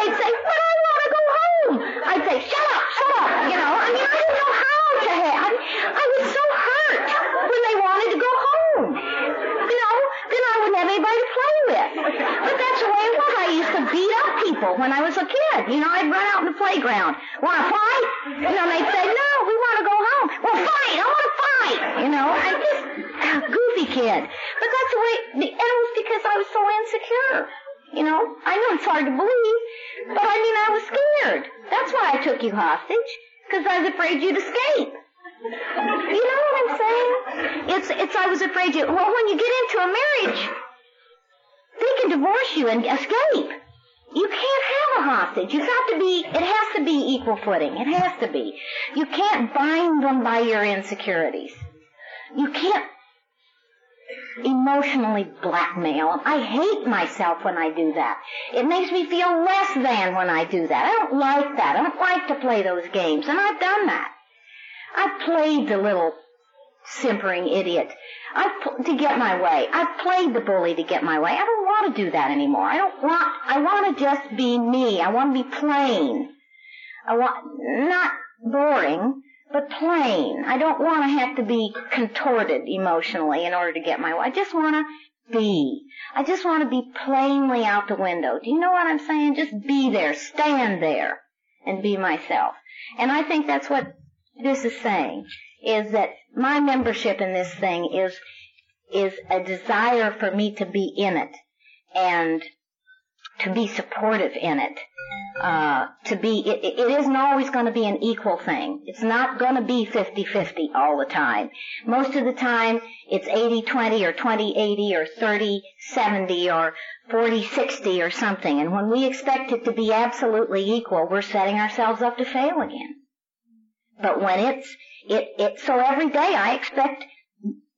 say, but when I was a kid. You know, I'd run out in the playground. Want to fight? You know, they'd say, no, we want to go home. Well, fight. I want to fight. You know, I just, goofy kid. But that's the way, and it was because I was so insecure. You know, I know it's hard to believe, but I mean, I was scared. That's why I took you hostage, because I was afraid you'd escape. You know what I'm saying? It's, it's, I was afraid you, well, when you get into a marriage, they can divorce you and escape. You can't have a hostage. You've got to be, it has to be equal footing. It has to be. You can't bind them by your insecurities. You can't emotionally blackmail. them. I hate myself when I do that. It makes me feel less than when I do that. I don't like that. I don't like to play those games, and I've done that. I've played the little simpering idiot. I've to get my way. I've played the bully to get my way. I don't want to do that anymore. I don't want. I want to just be me. I want to be plain. I want not boring but plain. I don't want to have to be contorted emotionally in order to get my way. I just want to be. I just want to be plainly out the window. Do you know what I'm saying? Just be there, stand there, and be myself. And I think that's what this is saying, is that my membership in this thing is, is a desire for me to be in it and to be supportive in it uh, to be, it, it isn't always going to be an equal thing. It's not going to be 50-50 all the time. Most of the time, it's 80-20 or 20-80 or 30-70 or 40-60 or something. And when we expect it to be absolutely equal, we're setting ourselves up to fail again. But when it's, it, it, so every day I expect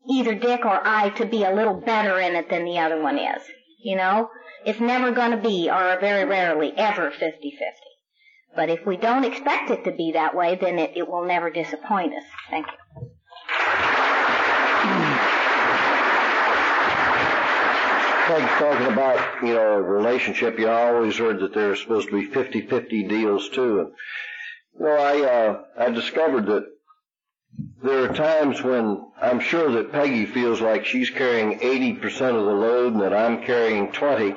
either Dick or I to be a little better in it than the other one is. You know? It's never to be, or very rarely, ever 50-50. But if we don't expect it to be that way, then it, it will never disappoint us. Thank you. Talking about, you know, a relationship, you know, I always heard that there are supposed to be 50-50 deals too. And, you know, I, uh, I discovered that there are times when I'm sure that Peggy feels like she's carrying 80% of the load and that I'm carrying 20,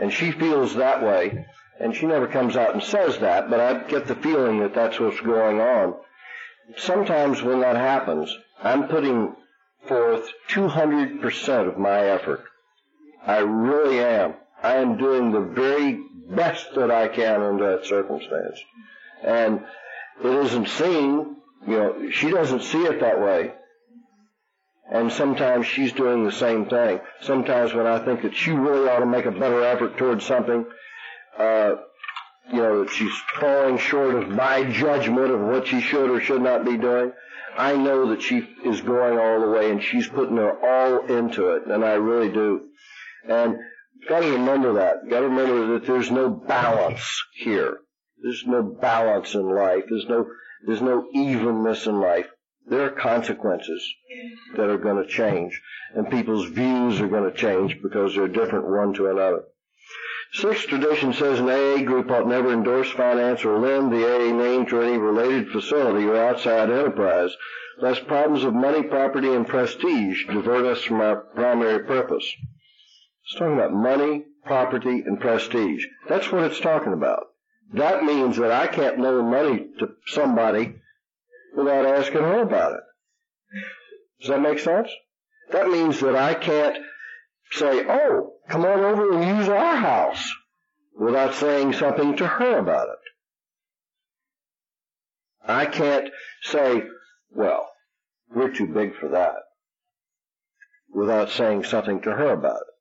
and she feels that way, and she never comes out and says that, but I get the feeling that that's what's going on. Sometimes when that happens, I'm putting forth 200% of my effort. I really am. I am doing the very best that I can under that circumstance. And it isn't seen, you know, she doesn't see it that way. And sometimes she's doing the same thing. Sometimes when I think that she really ought to make a better effort towards something, uh, you know, that she's falling short of my judgment of what she should or should not be doing, I know that she is going all the way and she's putting her all into it, and I really do. And got to remember that. Got to remember that there's no balance here. There's no balance in life. There's no there's no evenness in life. There are consequences that are going to change, and people's views are going to change because they're different one to another. Sixth tradition says an AA group ought never endorse, finance, or lend the AA name to any related facility or outside enterprise, lest problems of money, property, and prestige divert us from our primary purpose. It's talking about money, property, and prestige. That's what it's talking about. That means that I can't loan money to somebody without asking her about it. Does that make sense? That means that I can't say, oh, come on over and use our house without saying something to her about it. I can't say, well, we're too big for that without saying something to her about it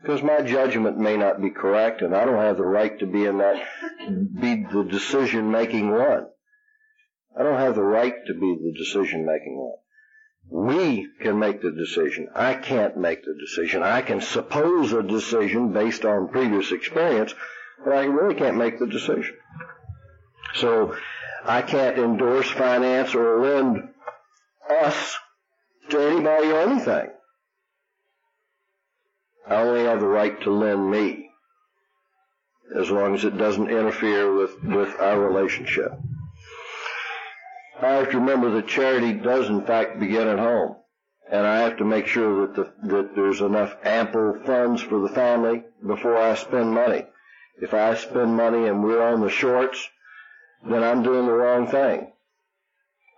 because my judgment may not be correct and I don't have the right to be in that, [LAUGHS] be the decision making one. I don't have the right to be the decision making one. We can make the decision. I can't make the decision. I can suppose a decision based on previous experience, but I really can't make the decision. So I can't endorse, finance, or lend us to anybody or anything. I only have the right to lend me as long as it doesn't interfere with, with our relationship. I have to remember that charity does in fact begin at home. And I have to make sure that, the, that there's enough ample funds for the family before I spend money. If I spend money and we're on the shorts, then I'm doing the wrong thing.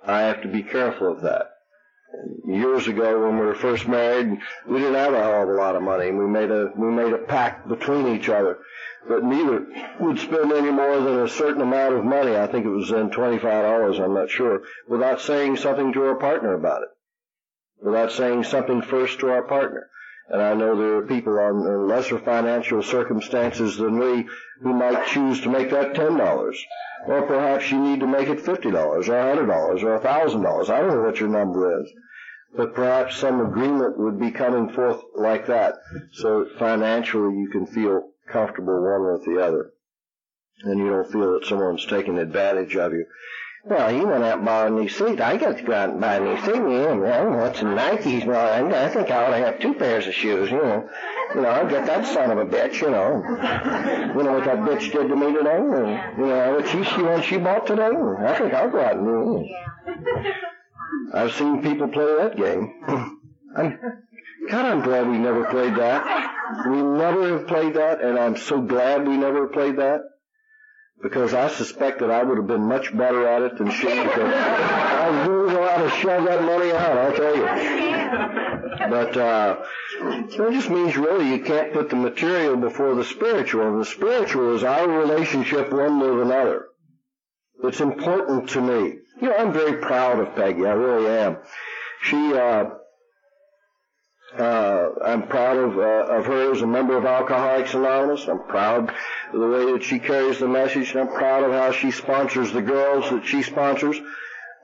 I have to be careful of that years ago when we were first married, we didn't have a hell of a lot of money. We made a we made a pact between each other, that neither would spend any more than a certain amount of money. I think it was then twenty five dollars. I'm not sure, without saying something to our partner about it, without saying something first to our partner. And I know there are people on uh, lesser financial circumstances than we who might choose to make that ten dollars. Or perhaps you need to make it fifty dollars or a hundred dollars or a thousand dollars. I don't know what your number is. But perhaps some agreement would be coming forth like that. So financially you can feel comfortable one with the other. And you don't feel that someone's taking advantage of you. Well, he went out and bought a new suit. I got to go out and buy a new suit. Yeah, well, what's some Nikes? Well, I think I ought to have two pairs of shoes, you know. You know, I'll get that son of a bitch, you know. You know what that bitch did to me today? And, you know, what she, she, what she bought today? I think I'll go out and do it. I've seen people play that game. I'm, God, I'm glad we never played that. We never have played that, and I'm so glad we never played that because I suspect that I would have been much better at it than she. Because I really know how to shove that money out. I'll tell you. But uh, it just means really you can't put the material before the spiritual. And the spiritual is our relationship one with another. It's important to me. You know, I'm very proud of Peggy. I really am. She. Uh, uh, I'm proud of, uh, of her as a member of Alcoholics Anonymous. I'm proud the way that she carries the message. and I'm proud of how she sponsors the girls that she sponsors.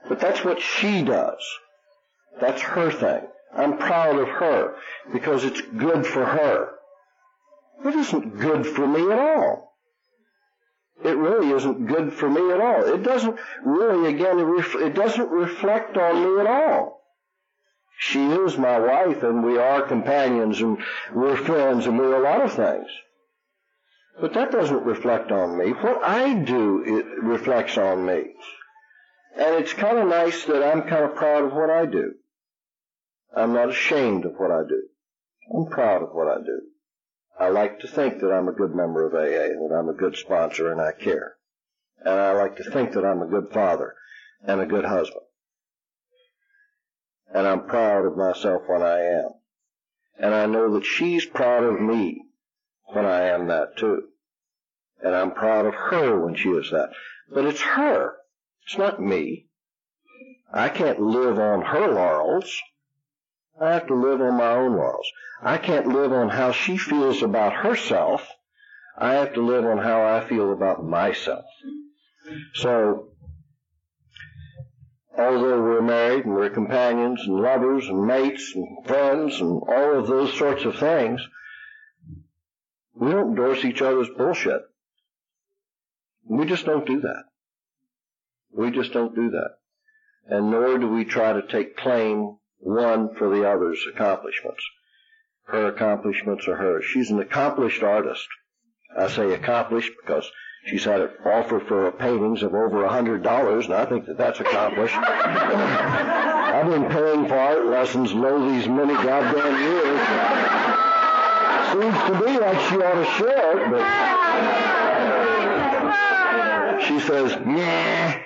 But that's what she does. That's her thing. I'm proud of her because it's good for her. It isn't good for me at all. It really isn't good for me at all. It doesn't really, again, it doesn't reflect on me at all. She is my wife and we are companions and we're friends and we're a lot of things. But that doesn't reflect on me. What I do, it reflects on me. And it's kind of nice that I'm kind of proud of what I do. I'm not ashamed of what I do. I'm proud of what I do. I like to think that I'm a good member of AA, that I'm a good sponsor and I care. And I like to think that I'm a good father and a good husband and I'm proud of myself when I am. And I know that she's proud of me when I am that too. And I'm proud of her when she is that. But it's her. It's not me. I can't live on her laurels. I have to live on my own laurels. I can't live on how she feels about herself. I have to live on how I feel about myself. So although we're married and we're companions and lovers and mates and friends and all of those sorts of things, we don't endorse each other's bullshit. We just don't do that. We just don't do that. And nor do we try to take claim one for the other's accomplishments. Her accomplishments are hers. She's an accomplished artist. I say accomplished because She's had an offer for paintings of over a hundred dollars, and I think that that's accomplished. [LAUGHS] I've been paying for art lessons lo these many goddamn years. Seems to be like she ought to share it, but she says, yeah.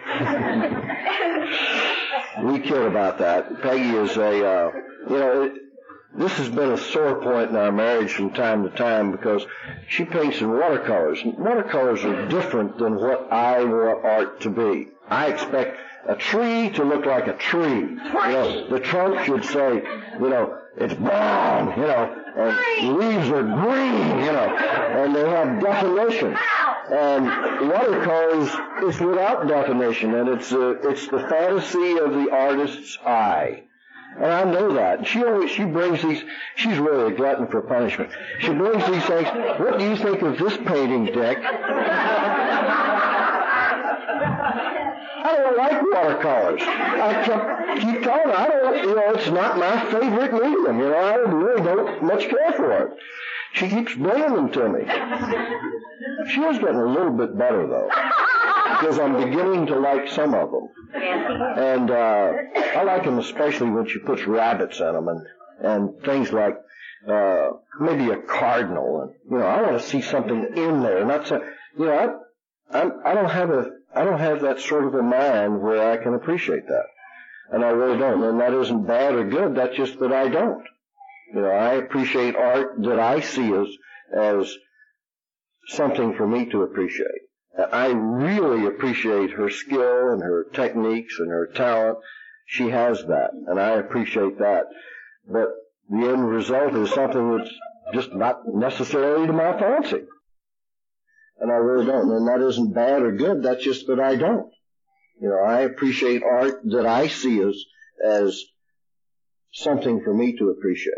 we kid about that. Peggy is a, uh, you know, it, this has been a sore point in our marriage from time to time because she paints in watercolors. watercolors are different than what I want art to be. I expect a tree to look like a tree. You know, the trunk should say, you know, it's brown, you know, and leaves are green, you know, and they have definition. And watercolors is without definition, and it's uh, it's the fantasy of the artist's eye. And I know that. She always, she brings these, she's really a glutton for punishment. She brings these things, what do you think of this painting, Dick? [LAUGHS] I don't like watercolors. I keep telling her, I don't, you know, it's not my favorite medium. You know, I really don't much care for it. She keeps bringing them to me. She is getting a little bit better though because I'm beginning to like some of them. And uh, I like them especially when she puts rabbits in them and and things like uh, maybe a cardinal. And you know, I want to see something in there, not so. You know, I I'm, I don't have a I don't have that sort of a mind where I can appreciate that, and I really don't. And that isn't bad or good. That's just that I don't. You know, I appreciate art that I see as as something for me to appreciate. I really appreciate her skill and her techniques and her talent. She has that, and I appreciate that. But the end result is something that's just not necessarily to my fancy. And I really don't. And that isn't bad or good. That's just that I don't. You know, I appreciate art that I see as, as something for me to appreciate.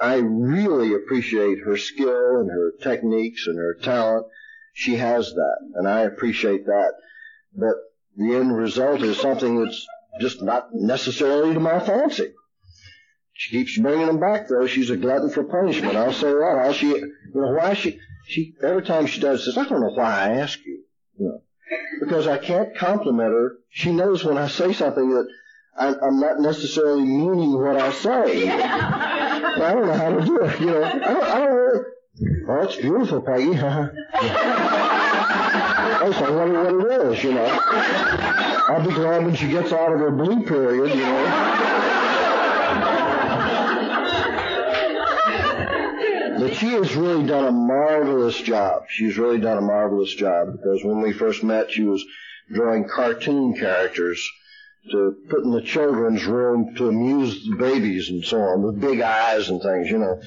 I really appreciate her skill and her techniques and her talent. She has that, and I appreciate that. But the end result is something that's just not necessarily to my fancy. She keeps bringing them back though. She's a glutton for punishment. I'll say that. How she, you know, why she, she, every time she does this, I don't know why I ask you. You know, because I can't compliment her. She knows when I say something that I, I'm not necessarily meaning what I say. [LAUGHS] I don't know how to do it. You know, I don't, I don't really. Oh, it's beautiful, Peggy. Huh? [LAUGHS] That's what, what it is, you know. I'll be glad when she gets out of her blue period, you know. But she has really done a marvelous job. She's really done a marvelous job because when we first met, she was drawing cartoon characters to put in the children's room to amuse the babies and so on with big eyes and things, you know.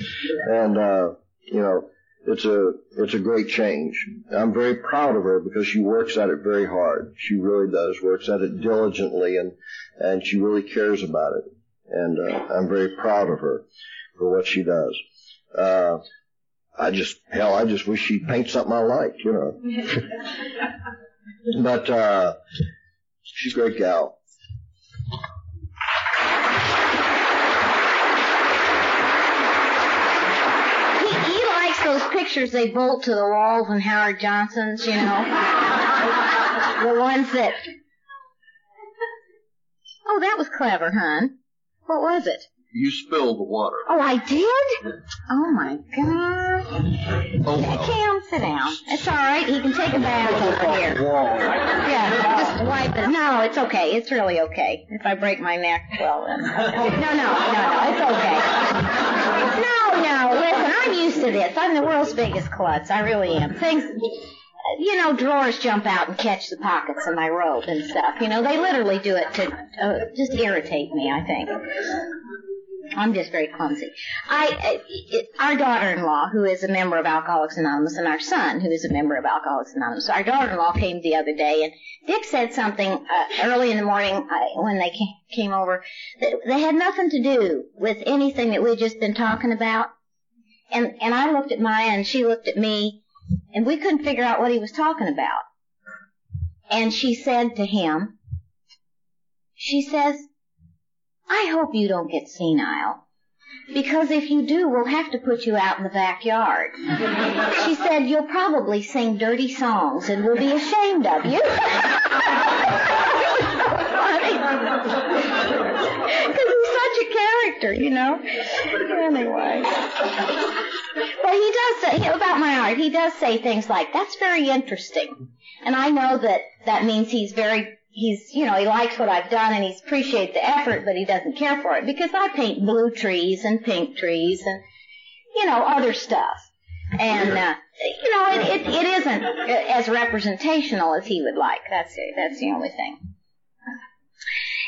And, uh, you know, it's a, it's a great change. I'm very proud of her because she works at it very hard. She really does, works at it diligently and, and she really cares about it. And, uh, I'm very proud of her for what she does. Uh, I just, hell, I just wish she'd paint something I liked, you know. [LAUGHS] but, uh, she's a great gal. He, he likes those pictures they bolt to the walls in Howard Johnson's, you know. [LAUGHS] the ones that. Oh, that was clever, hon. What was it? You spilled the water. Oh, I did? Oh my God. Oh, well. Cam, sit down. It's all right. He can take a bath over here. Yeah, just wipe it. No, it's okay. It's really okay. If I break my neck, well then. No, no, no, no. It's okay. No, no. Listen, I'm used to this. I'm the world's biggest klutz. I really am. Things you know, drawers jump out and catch the pockets of my robe and stuff. You know, they literally do it to uh, just irritate me, I think. I'm just very clumsy. I, it, our daughter-in-law, who is a member of Alcoholics Anonymous, and our son, who is a member of Alcoholics Anonymous. Our daughter-in-law came the other day, and Dick said something uh, early in the morning uh, when they came, came over that, that had nothing to do with anything that we'd just been talking about. And and I looked at Maya, and she looked at me, and we couldn't figure out what he was talking about. And she said to him, she says, I hope you don't get senile. Because if you do, we'll have to put you out in the backyard. She said, you'll probably sing dirty songs and we'll be ashamed of you. Because he's such a character, you know. Anyway. But he does say, about my art, he does say things like, that's very interesting. And I know that that means he's very he's, you know, he likes what I've done and he appreciates the effort, but he doesn't care for it because I paint blue trees and pink trees and, you know, other stuff. And, uh, you know, it, it, it isn't as representational as he would like. That's it. That's the only thing.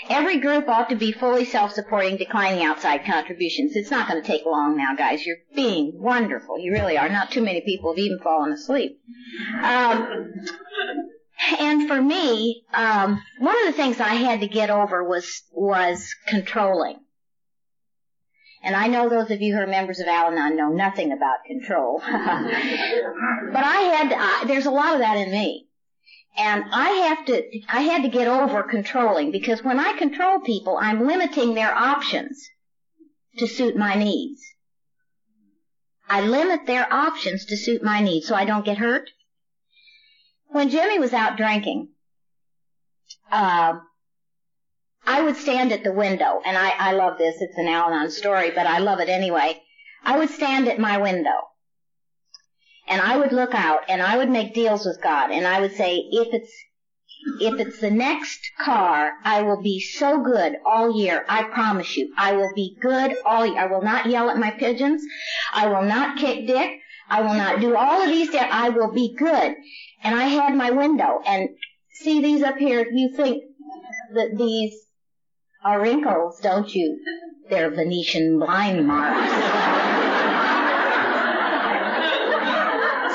Every group ought to be fully self-supporting, declining outside contributions. It's not going to take long now, guys. You're being wonderful. You really are. Not too many people have even fallen asleep. Um, and for me, um, one of the things I had to get over was was controlling. And I know those of you who are members of Al-Anon know nothing about control. [LAUGHS] but I had, uh, there's a lot of that in me. And I have to, I had to get over controlling because when I control people, I'm limiting their options to suit my needs. I limit their options to suit my needs so I don't get hurt when Jimmy was out drinking, uh, I would stand at the window, and I, I love this. It's an Al-Anon story, but I love it anyway. I would stand at my window, and I would look out, and I would make deals with God, and I would say, if it's if it's the next car, I will be so good all year. I promise you. I will be good all year. I will not yell at my pigeons. I will not kick Dick. I will not do all of these. That I will be good and I had my window. And see these up here, you think that these are wrinkles, don't you? They're Venetian blind marks.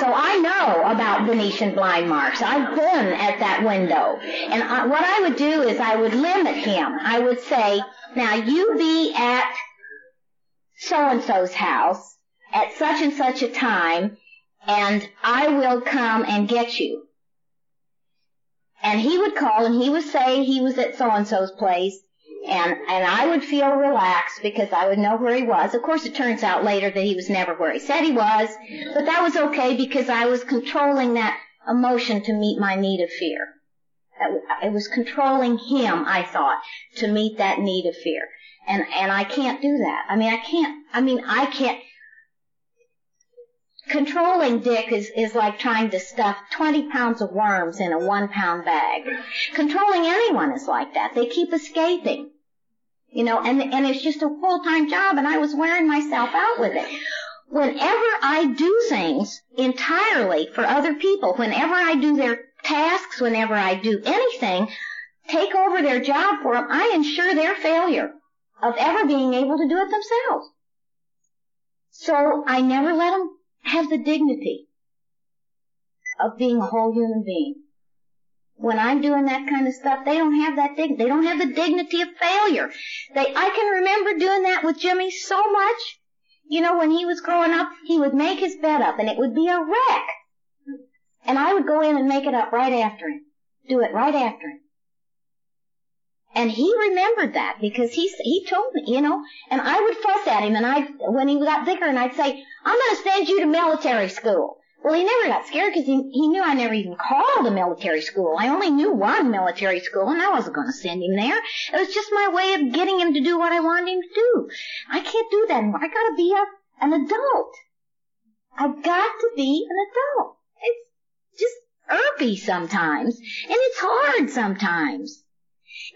so I know about Venetian blind marks. I've been at that window. And I, what I would do is I would limit him. I would say, now you be at so-and-so's house at such and such a time and I will come and get you. And he would call and he would say he was at so-and-so's place and, and I would feel relaxed because I would know where he was. Of course it turns out later that he was never where he said he was, but that was okay because I was controlling that emotion to meet my need of fear. It was controlling him, I thought, to meet that need of fear. And, and I can't do that. I mean, I can't, I mean, I can't, controlling Dick is, is like trying to stuff 20 pounds of worms in a one pound bag. Controlling anyone is like that. They keep escaping. You know, and, and it's just a full-time job and I was wearing myself out with it. Whenever I do things entirely for other people, whenever I do their tasks, whenever I do anything, take over their job for them, I ensure their failure of ever being able to do it themselves. So I never let them have the dignity of being a whole human being. When I'm doing that kind of stuff, they don't have that dignity. They don't have the dignity of failure. They, I can remember doing that with Jimmy so much. You know, when he was growing up, he would make his bed up and it would be a wreck. And I would go in and make it up right after him. Do it right after him. And he remembered that because he he told me, you know, and I would fuss at him, and I when he got bigger, and I'd say, "I'm going to send you to military school." Well, he never got scared because he he knew I never even called a military school. I only knew one military school, and I wasn't going to send him there. It was just my way of getting him to do what I wanted him to do. I can't do that anymore. I got to be a an adult. I've got to be an adult. It's just irpy sometimes, and it's hard sometimes.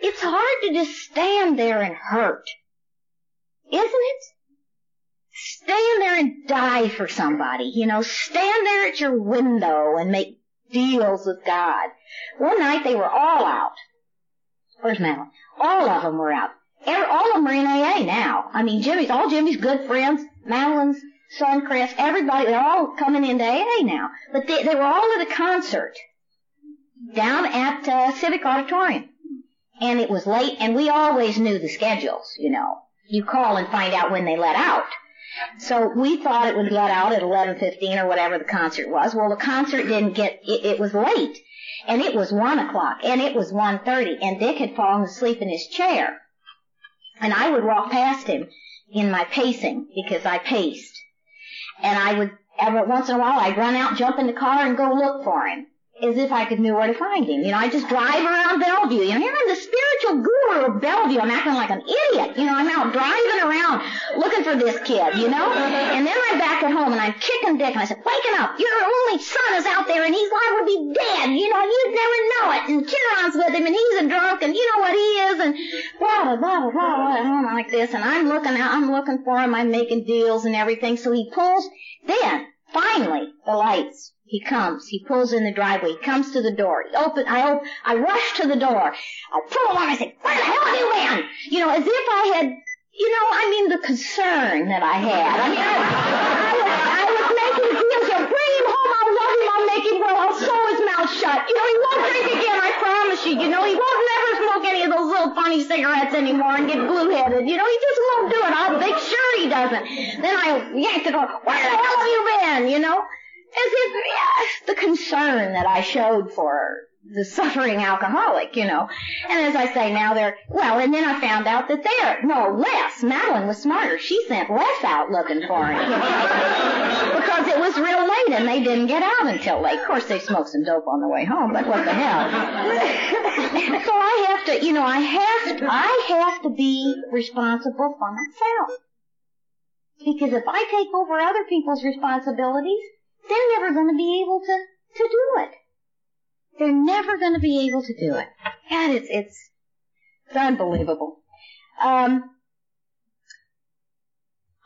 It's hard to just stand there and hurt. Isn't it? Stand there and die for somebody, you know, stand there at your window and make deals with God. One night they were all out. Where's Madeline? All of them were out. all of them are in AA now. I mean, Jimmy's, all Jimmy's good friends, Madeline's son Chris, everybody, they're all coming into AA now. But they, they were all at a concert down at uh, Civic Auditorium and it was late, and we always knew the schedules, you know. You call and find out when they let out. So we thought it would let out at 11:15 or whatever the concert was. Well, the concert didn't get. It, it was late, and it was one o'clock, and it was 1:30, and Dick had fallen asleep in his chair, and I would walk past him in my pacing because I paced, and I would every once in a while I'd run out, jump in the car, and go look for him as if I could know where to find him. You know, I just drive around Bellevue. You know, here I'm the spiritual guru of Bellevue. I'm acting like an idiot. You know, I'm out driving around looking for this kid, you know? And then I'm back at home and I'm kicking Dick and I said, waking up. Your only son is out there and he's liable to be dead. You know, you'd never know it. And Kieran's with him and he's a drunk and you know what he is and blah, blah, blah, blah, blah, like this. And I'm looking out, I'm looking for him. I'm making deals and everything. So he pulls, then finally the lights he comes. He pulls in the driveway. He comes to the door. He open. I open. I rush to the door. I pull him on. I say, "Where the hell have you been?" You know, as if I had. You know, I mean, the concern that I had. I mean, I, I, was, I was making deals. You bring him home. I'll love him. I'll make him well. I'll sew his mouth shut. You know, he won't drink again. I promise you. You know, he won't never smoke any of those little funny cigarettes anymore and get blue headed. You know, he just won't do it. I'll make sure he doesn't. Then I yank the door. Where the hell have you been? You know. As if, yeah, the concern that I showed for the suffering alcoholic, you know. And as I say now, they're, well, and then I found out that they're, no, Les, Madeline was smarter. She sent Les out looking for him. [LAUGHS] because it was real late and they didn't get out until late. Of course, they smoked some dope on the way home, but what the hell. [LAUGHS] so I have to, you know, I have to, I have to be responsible for myself. Because if I take over other people's responsibilities, they're never going to be able to, to do it. They're never going to be able to do it. And it's, it's, it's unbelievable. Um,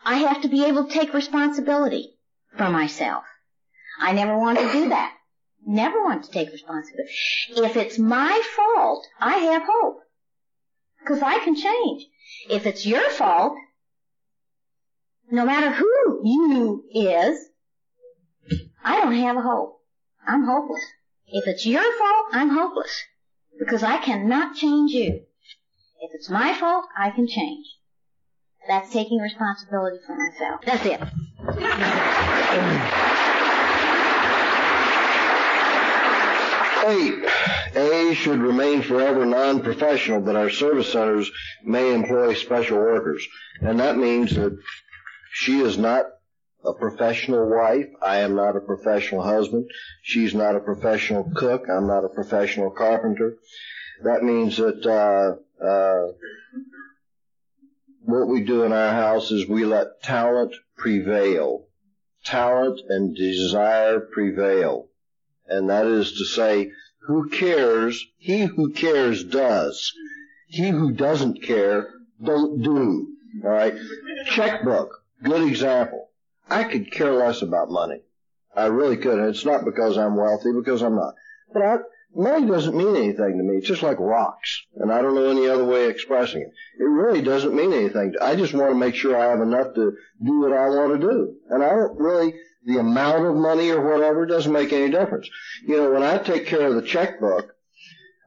I have to be able to take responsibility for myself. I never want to do that. Never want to take responsibility. If it's my fault, I have hope. Because I can change. If it's your fault, no matter who you is, I don't have a hope. I'm hopeless. If it's your fault, I'm hopeless. Because I cannot change you. If it's my fault, I can change. That's taking responsibility for myself. That's it. Eight, A should remain forever non-professional, but our service centers may employ special workers. And that means that she is not a professional wife. I am not a professional husband. She's not a professional cook. I'm not a professional carpenter. That means that uh, uh, what we do in our house is we let talent prevail. Talent and desire prevail. And that is to say, who cares? He who cares does. He who doesn't care don't do. All right. Checkbook. Good example. I could care less about money. I really could. And it's not because I'm wealthy, because I'm not. But I, money doesn't mean anything to me. It's just like rocks. And I don't know any other way of expressing it. It really doesn't mean anything. I just want to make sure I have enough to do what I want to do. And I don't really, the amount of money or whatever doesn't make any difference. You know, when I take care of the checkbook,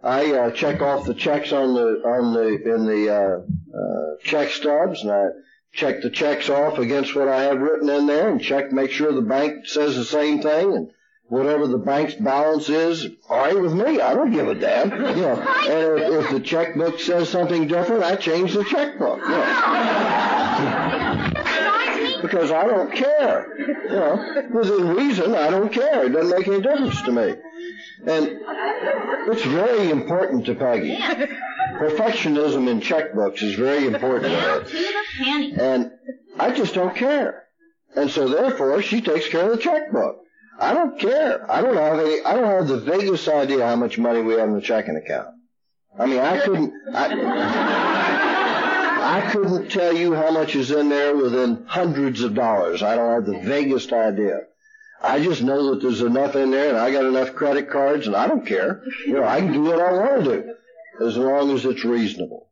I uh, check off the checks on the on the in the uh, uh, check stubs, and I check the checks off against what I have written in there, and check make sure the bank says the same thing, and whatever the bank's balance is, all right with me. I don't give a damn. You know, and if, if the checkbook says something different, I change the checkbook. You know. Because I don't care. You know, within reason, I don't care. It doesn't make any difference to me. And it's very important to Peggy. Perfectionism in checkbooks is very important to her. And I just don't care. And so therefore, she takes care of the checkbook. I don't care. I don't have any, I don't have the vaguest idea how much money we have in the checking account. I mean, I couldn't, I, I couldn't tell you how much is in there within hundreds of dollars. I don't have the vaguest idea. I just know that there's enough in there and I got enough credit cards and I don't care. You know, I can do what I want to do as long as it's reasonable.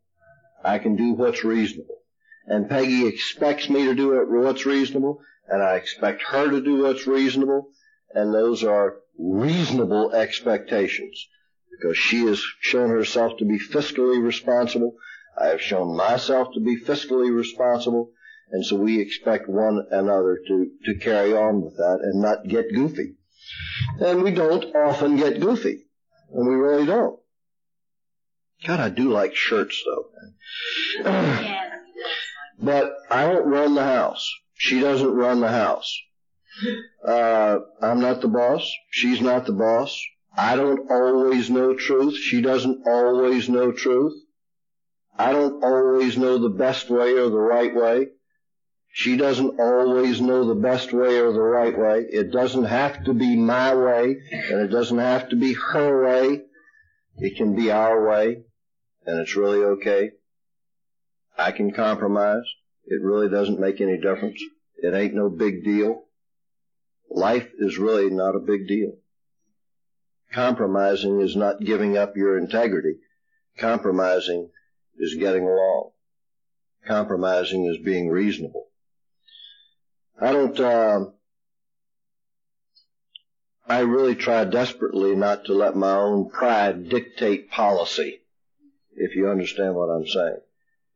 I can do what's reasonable. And Peggy expects me to do what's reasonable and I expect her to do what's reasonable and those are reasonable expectations because she has shown herself to be fiscally responsible. I have shown myself to be fiscally responsible. And so we expect one another to, to carry on with that and not get goofy. And we don't often get goofy. And we really don't. God, I do like shirts though. but I don't run the house. She doesn't run the house. Uh, I'm not the boss. She's not the boss. I don't always know truth. She doesn't always know truth. I don't always know the best way or the right way. She doesn't always know the best way or the right way. It doesn't have to be my way, and it doesn't have to be her way. It can be our way, and it's really okay. I can compromise. It really doesn't make any difference. It ain't no big deal. Life is really not a big deal. Compromising is not giving up your integrity. Compromising is getting along. Compromising is being reasonable. I don't, uh, I really try desperately not to let my own pride dictate policy, if you understand what I'm saying.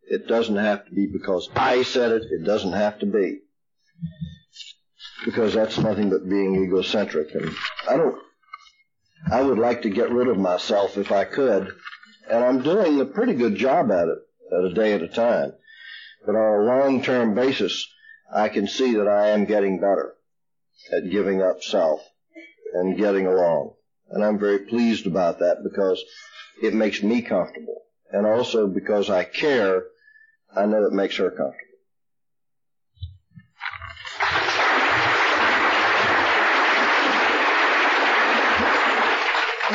It doesn't have to be because I said it, it doesn't have to be because that's nothing but being egocentric. And I don't, I would like to get rid of myself if I could, and I'm doing a pretty good job at it, at a day at a time. But on a long-term basis, I can see that I am getting better at giving up self and getting along. And I'm very pleased about that because it makes me comfortable. And also because I care, I know it makes her comfortable.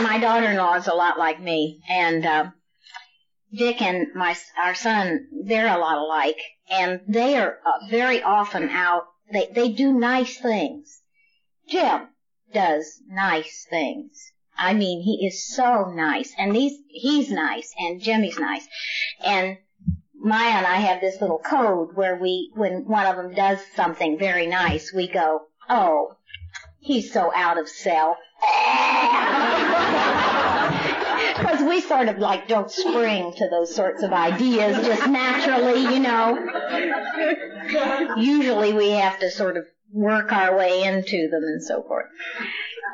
my daughter-in-law is a lot like me, and uh, Dick and my our son, they're a lot alike, and they are uh, very often out. They they do nice things. Jim does nice things. I mean, he is so nice, and these he's nice, and Jimmy's nice, and Maya and I have this little code where we, when one of them does something very nice, we go, "Oh, he's so out of self." Because [LAUGHS] we sort of like don't spring to those sorts of ideas just naturally, you know. Usually we have to sort of work our way into them and so forth.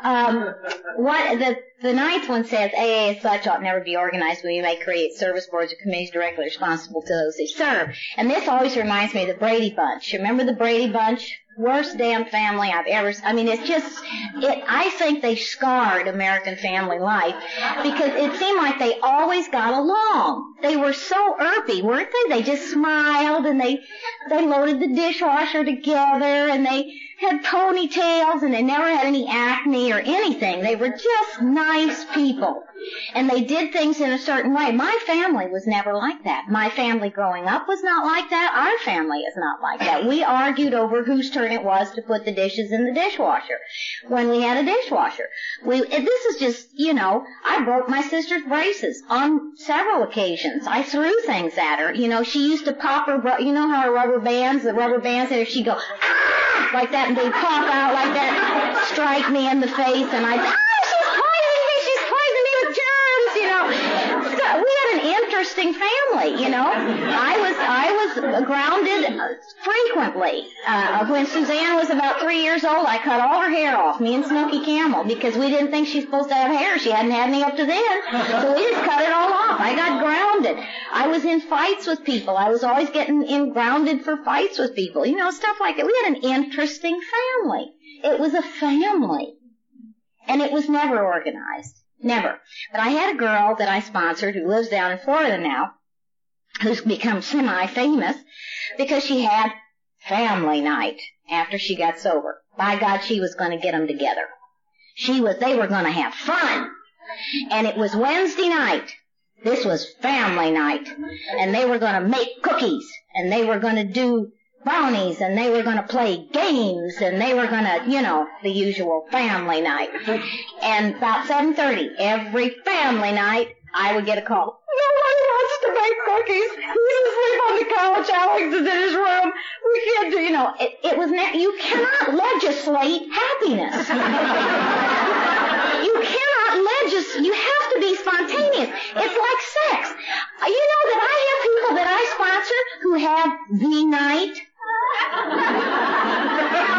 Um, what the the ninth one says AA as such ought never be organized. We may create service boards or committees directly responsible to those they serve. And this always reminds me of the Brady Bunch. Remember the Brady Bunch? Worst damn family I've ever. I mean, it's just. It. I think they scarred American family life because it seemed like they always got along. They were so irpy, weren't they? They just smiled and they they loaded the dishwasher together and they had ponytails and they never had any acne or anything. They were just nice people. And they did things in a certain way. My family was never like that. My family growing up was not like that. Our family is not like that. We argued over whose turn it was to put the dishes in the dishwasher when we had a dishwasher. We, this is just, you know, I broke my sister's braces on several occasions. I threw things at her. You know, she used to pop her, you know how her rubber bands, the rubber bands, and she'd go, ah, like that, and they'd pop out like that, strike me in the face, and I'd, ah, interesting family, you know. I was I was grounded frequently. Uh, when Suzanne was about three years old, I cut all her hair off, me and Snooky Camel, because we didn't think she's supposed to have hair. She hadn't had any up to then, so we just cut it all off. I got grounded. I was in fights with people. I was always getting in grounded for fights with people, you know, stuff like that. We had an interesting family. It was a family, and it was never organized. Never. But I had a girl that I sponsored who lives down in Florida now, who's become semi-famous because she had family night after she got sober. By God, she was going to get them together. She was, they were going to have fun. And it was Wednesday night. This was family night. And they were going to make cookies. And they were going to do brownies and they were going to play games and they were going to, you know, the usual family night. And about 7.30, every family night, I would get a call. Nobody wants to make cookies. He's asleep on the couch. Alex is in his room. We can't do, you know, it, it was, ne- you cannot legislate happiness. you cannot legislate, you have to be spontaneous. It's like sex. You know that I have people that I sponsor who have the night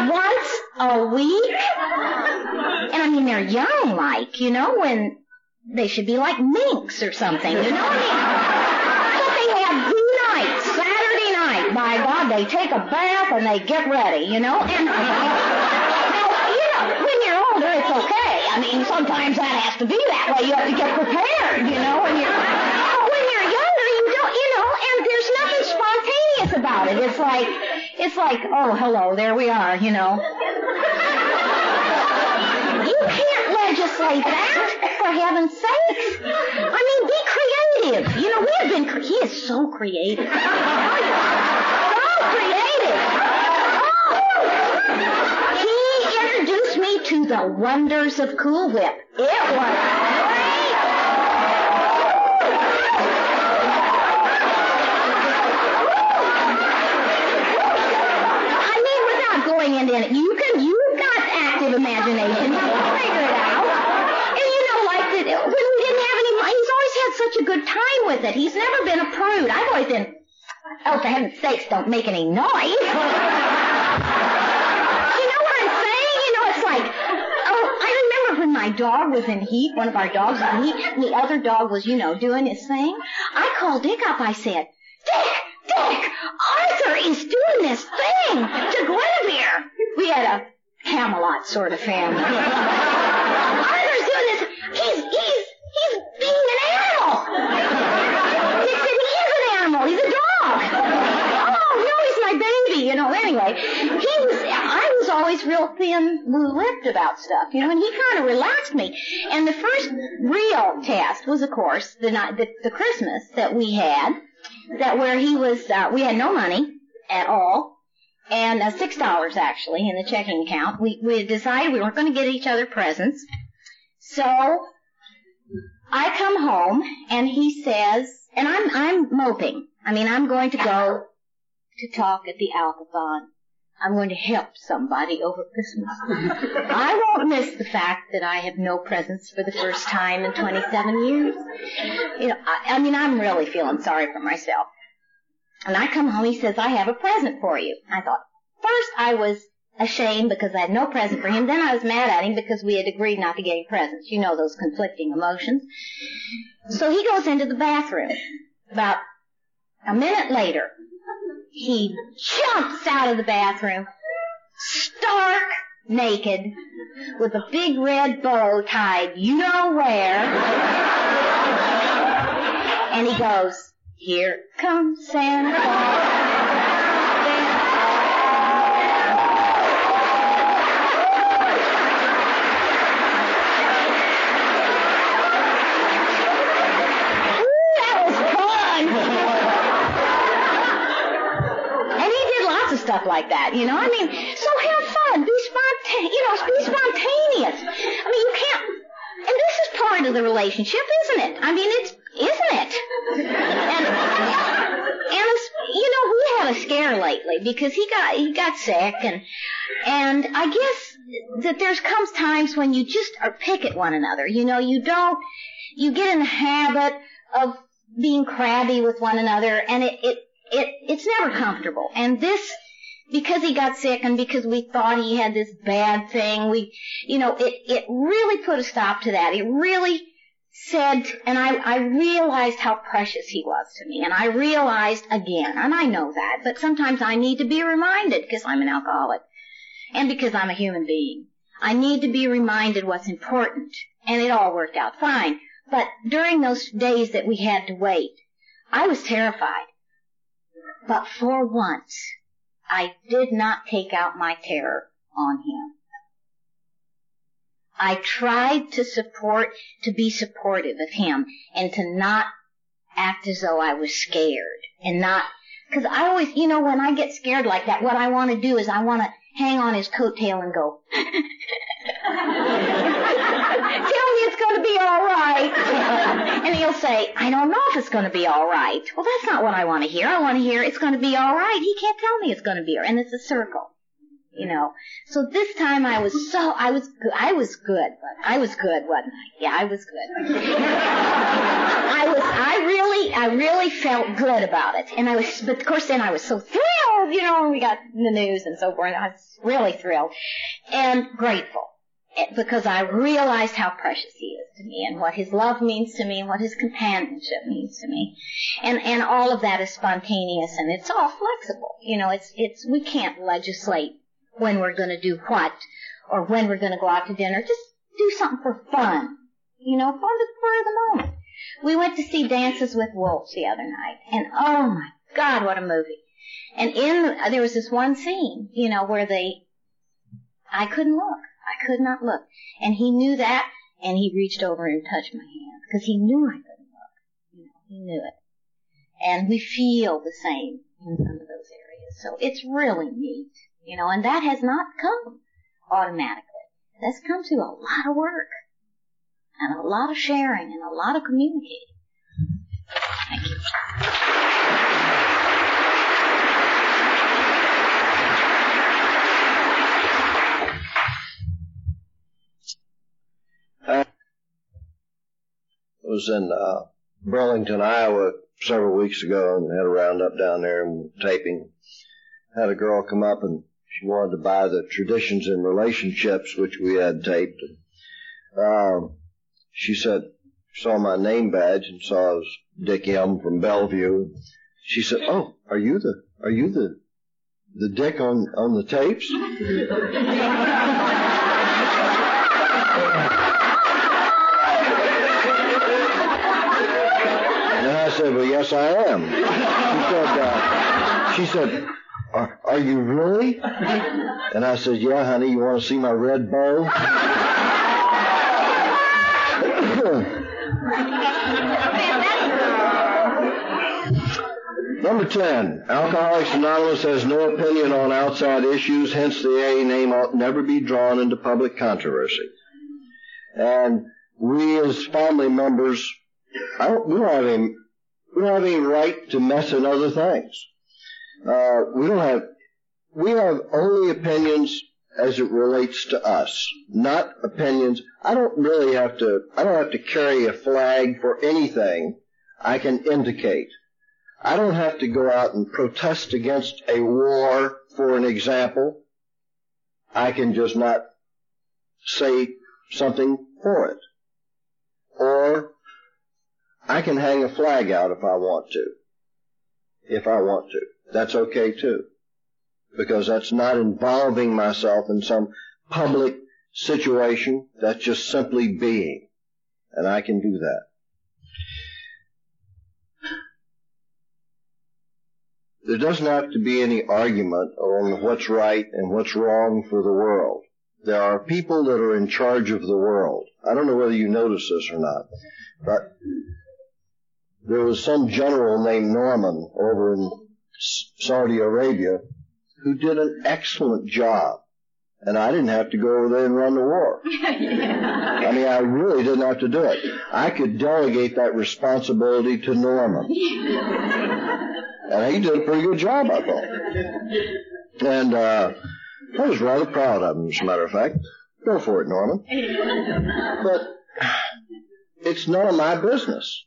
once a week? And I mean, they're young, like, you know, when they should be like minks or something, you know? what I mean, but they have the night, Saturday night. By God, they take a bath and they get ready, you know? And, [LAUGHS] now, you know, when you're older, it's okay. I mean, sometimes that has to be that way. You have to get prepared, you know, when you're, but when you're younger, you don't, you know, and there's nothing about it. It's like, it's like, oh, hello, there we are, you know. You can't legislate that, for heaven's sakes. I mean, be creative. You know, we have been, he is so creative. [LAUGHS] So creative. Oh. He introduced me to the wonders of Cool Whip. It was into it. You can, you've got active imagination. Figure it out. And you know, like when we didn't have any money, he's always had such a good time with it. He's never been a prude. I've always been, oh, for heaven's sakes, don't make any noise. [LAUGHS] you know what I'm saying? You know, it's like, oh, I remember when my dog was in heat, one of our dogs was in heat, and the other dog was, you know, doing his thing. I called Dick up. I said, Dick, Dick, Arthur is doing this thing to Guinevere. We had a Camelot sort of family. Arthur's doing this. He's, he's, he's being an animal. He said he is an animal. He's a dog. Oh, no, he's my baby. You know, anyway, he was, I was always real thin, blue-lipped about stuff, you know, and he kind of relaxed me. And the first real test was, of course, the night, the, the Christmas that we had that where he was, uh, we had no money at all, and uh, six dollars actually in the checking account. We we decided we weren't going to get each other presents, so I come home and he says, and I'm I'm moping. I mean, I'm going to go to talk at the Alcathon. I'm going to help somebody over Christmas. [LAUGHS] I won't miss the fact that I have no presents for the first time in 27 years. You know, I, I mean, I'm really feeling sorry for myself. And I come home, he says, I have a present for you. I thought, first I was ashamed because I had no present for him. Then I was mad at him because we had agreed not to get him presents. You know those conflicting emotions. So he goes into the bathroom. About a minute later, he jumps out of the bathroom, stark naked, with a big red bow tied you know where. and he goes, here comes Santa Claus. That, you know. I mean, so have fun, be spontaneous, you know, be spontaneous. I mean, you can't. And this is part of the relationship, isn't it? I mean, it's isn't it? And and you know, we had a scare lately because he got he got sick, and and I guess that there's comes times when you just are pick at one another. You know, you don't you get in the habit of being crabby with one another, and it it it it's never comfortable. And this because he got sick and because we thought he had this bad thing, we, you know, it, it really put a stop to that. It really said, and I, I realized how precious he was to me. And I realized again, and I know that, but sometimes I need to be reminded because I'm an alcoholic and because I'm a human being. I need to be reminded what's important. And it all worked out fine. But during those days that we had to wait, I was terrified. But for once, I did not take out my terror on him. I tried to support, to be supportive of him and to not act as though I was scared and not, cause I always, you know, when I get scared like that, what I want to do is I want to hang on his coattail and go, [LAUGHS] [LAUGHS] tell me it's going to be all right. [LAUGHS] and he'll say, I don't know if it's going to be all right. Well, that's not what I want to hear. I want to hear it's going to be all right. He can't tell me it's going to be, and it's a circle. You know, so this time I was so I was I was good, but I was good, wasn't I? Yeah, I was good. I was I really I really felt good about it, and I was, but of course then I was so thrilled, you know, when we got the news and so forth. I was really thrilled and grateful because I realized how precious he is to me and what his love means to me and what his companionship means to me. And, and all of that is spontaneous and it's all flexible. You know, it's, it's, we can't legislate when we're going to do what or when we're going to go out to dinner. Just do something for fun. You know, fun for the moment. We went to see Dances with Wolves the other night and oh my God, what a movie. And in, there was this one scene, you know, where they, I couldn't look. I could not look. And he knew that, and he reached over and touched my hand because he knew I couldn't look. You know, he knew it. And we feel the same in some of those areas. So it's really neat, you know, and that has not come automatically. That's come through a lot of work and a lot of sharing and a lot of communicating. Thank you. Was in uh, Burlington, Iowa several weeks ago and had a roundup down there and taping. Had a girl come up and she wanted to buy the traditions in relationships, which we had taped. Um, she said, saw my name badge and saw I was Dick M from Bellevue. She said, "Oh, are you the are you the the Dick on on the tapes?" [LAUGHS] said, well, yes, I am. She said, uh, she said, are, are you really? And I said, yeah, honey, you want to see my red bow? Number 10, Alcoholics Anonymous has no opinion on outside issues, hence the AA name ought never be drawn into public controversy. And we as family members, I don't, we don't have any, we don't have any right to mess in other things. Uh, we don't have, we have only opinions as it relates to us, not opinions. I don't really have to, I don't have to carry a flag for anything I can indicate. I don't have to go out and protest against a war, for an example. I can just not say something for it. Or I can hang a flag out if I want to. If I want to. That's okay too. Because that's not involving myself in some public situation. That's just simply being. And I can do that. There doesn't have to be any argument on what's right and what's wrong for the world. There are people that are in charge of the world. I don't know whether you notice this or not, but there was some general named Norman over in Saudi Arabia who did an excellent job. And I didn't have to go over there and run the war. [LAUGHS] I mean, I really didn't have to do it. I could delegate that responsibility to Norman. [LAUGHS] And he did a pretty good job, I thought. And, uh, I was rather proud of him, as a matter of fact. Go for it, Norman. [LAUGHS] But it's none of my business.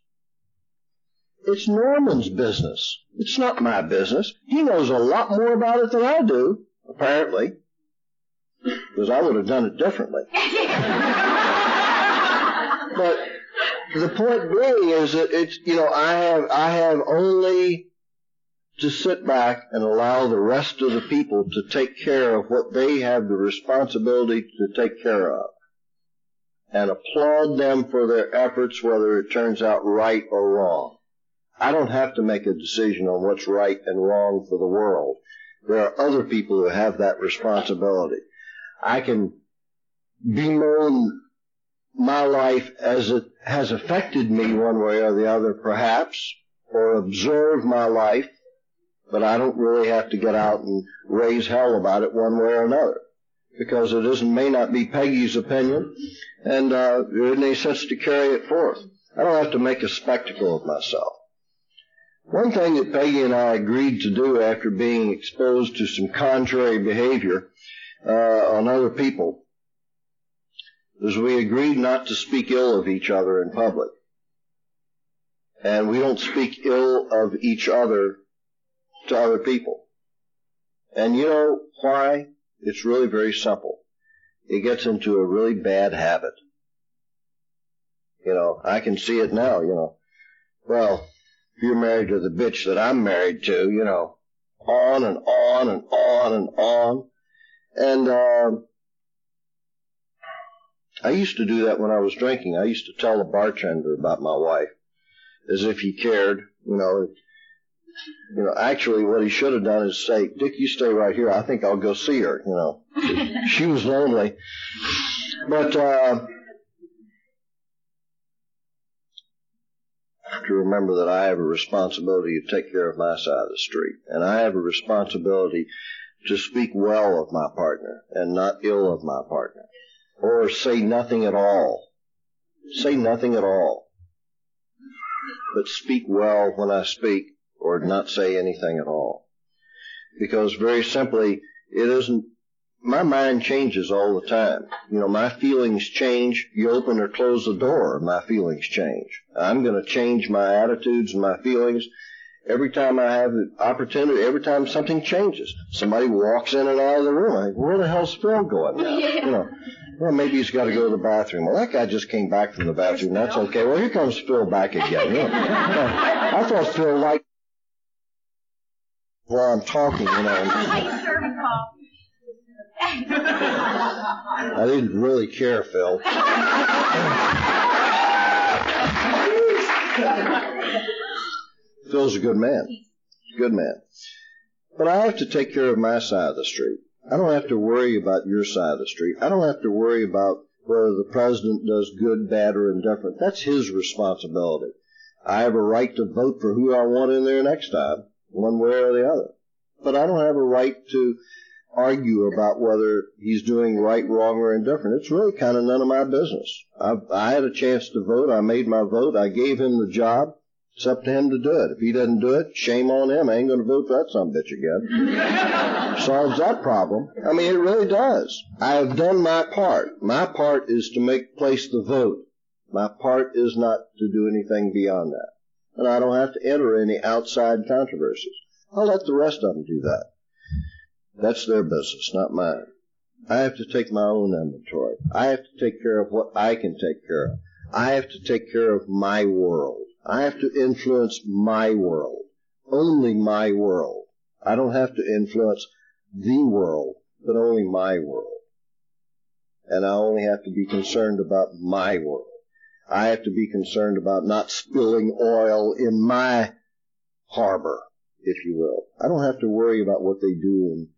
It's Norman's business. It's not my business. He knows a lot more about it than I do, apparently. Because I would have done it differently. [LAUGHS] but the point being is that it's, you know, I have, I have only to sit back and allow the rest of the people to take care of what they have the responsibility to take care of. And applaud them for their efforts, whether it turns out right or wrong. I don't have to make a decision on what's right and wrong for the world. There are other people who have that responsibility. I can bemoan my life as it has affected me one way or the other, perhaps, or observe my life but I don't really have to get out and raise hell about it one way or another. Because it isn't, may not be Peggy's opinion, and uh, there isn't any sense to carry it forth. I don't have to make a spectacle of myself. One thing that Peggy and I agreed to do after being exposed to some contrary behavior uh, on other people is we agreed not to speak ill of each other in public. And we don't speak ill of each other to other people. And you know why? It's really very simple. It gets into a really bad habit. You know, I can see it now, you know. Well, you're married to the bitch that I'm married to, you know, on and on and on and on. And, uh, I used to do that when I was drinking. I used to tell the bartender about my wife as if he cared, you know, you know, actually what he should have done is say, Dick, you stay right here. I think I'll go see her, you know. [LAUGHS] she was lonely. But, uh, to remember that I have a responsibility to take care of my side of the street. And I have a responsibility to speak well of my partner and not ill of my partner. Or say nothing at all. Say nothing at all. But speak well when I speak or not say anything at all. Because very simply, it isn't, my mind changes all the time. You know, my feelings change. You open or close the door, my feelings change. I'm going to change my attitudes and my feelings every time I have the opportunity, every time something changes. Somebody walks in and out of the room. I think, where the hell's Phil going now? [LAUGHS] You know, well, maybe he's got to go to the bathroom. Well, that guy just came back from the bathroom. That's okay. Well, here comes Phil back again. You know, [LAUGHS] I thought Phil liked while I'm talking, you know. [LAUGHS] I didn't really care, Phil. Phil's a good man. Good man. But I have to take care of my side of the street. I don't have to worry about your side of the street. I don't have to worry about whether the president does good, bad, or indifferent. That's his responsibility. I have a right to vote for who I want in there next time one way or the other. But I don't have a right to argue about whether he's doing right, wrong, or indifferent. It's really kind of none of my business. I, I had a chance to vote. I made my vote. I gave him the job. It's up to him to do it. If he doesn't do it, shame on him. I ain't going to vote for that some bitch again. [LAUGHS] Solves that problem. I mean, it really does. I have done my part. My part is to make place the vote. My part is not to do anything beyond that. And I don't have to enter any outside controversies. I'll let the rest of them do that. That's their business, not mine. I have to take my own inventory. I have to take care of what I can take care of. I have to take care of my world. I have to influence my world. Only my world. I don't have to influence the world, but only my world. And I only have to be concerned about my world. I have to be concerned about not spilling oil in my harbor, if you will. I don't have to worry about what they do in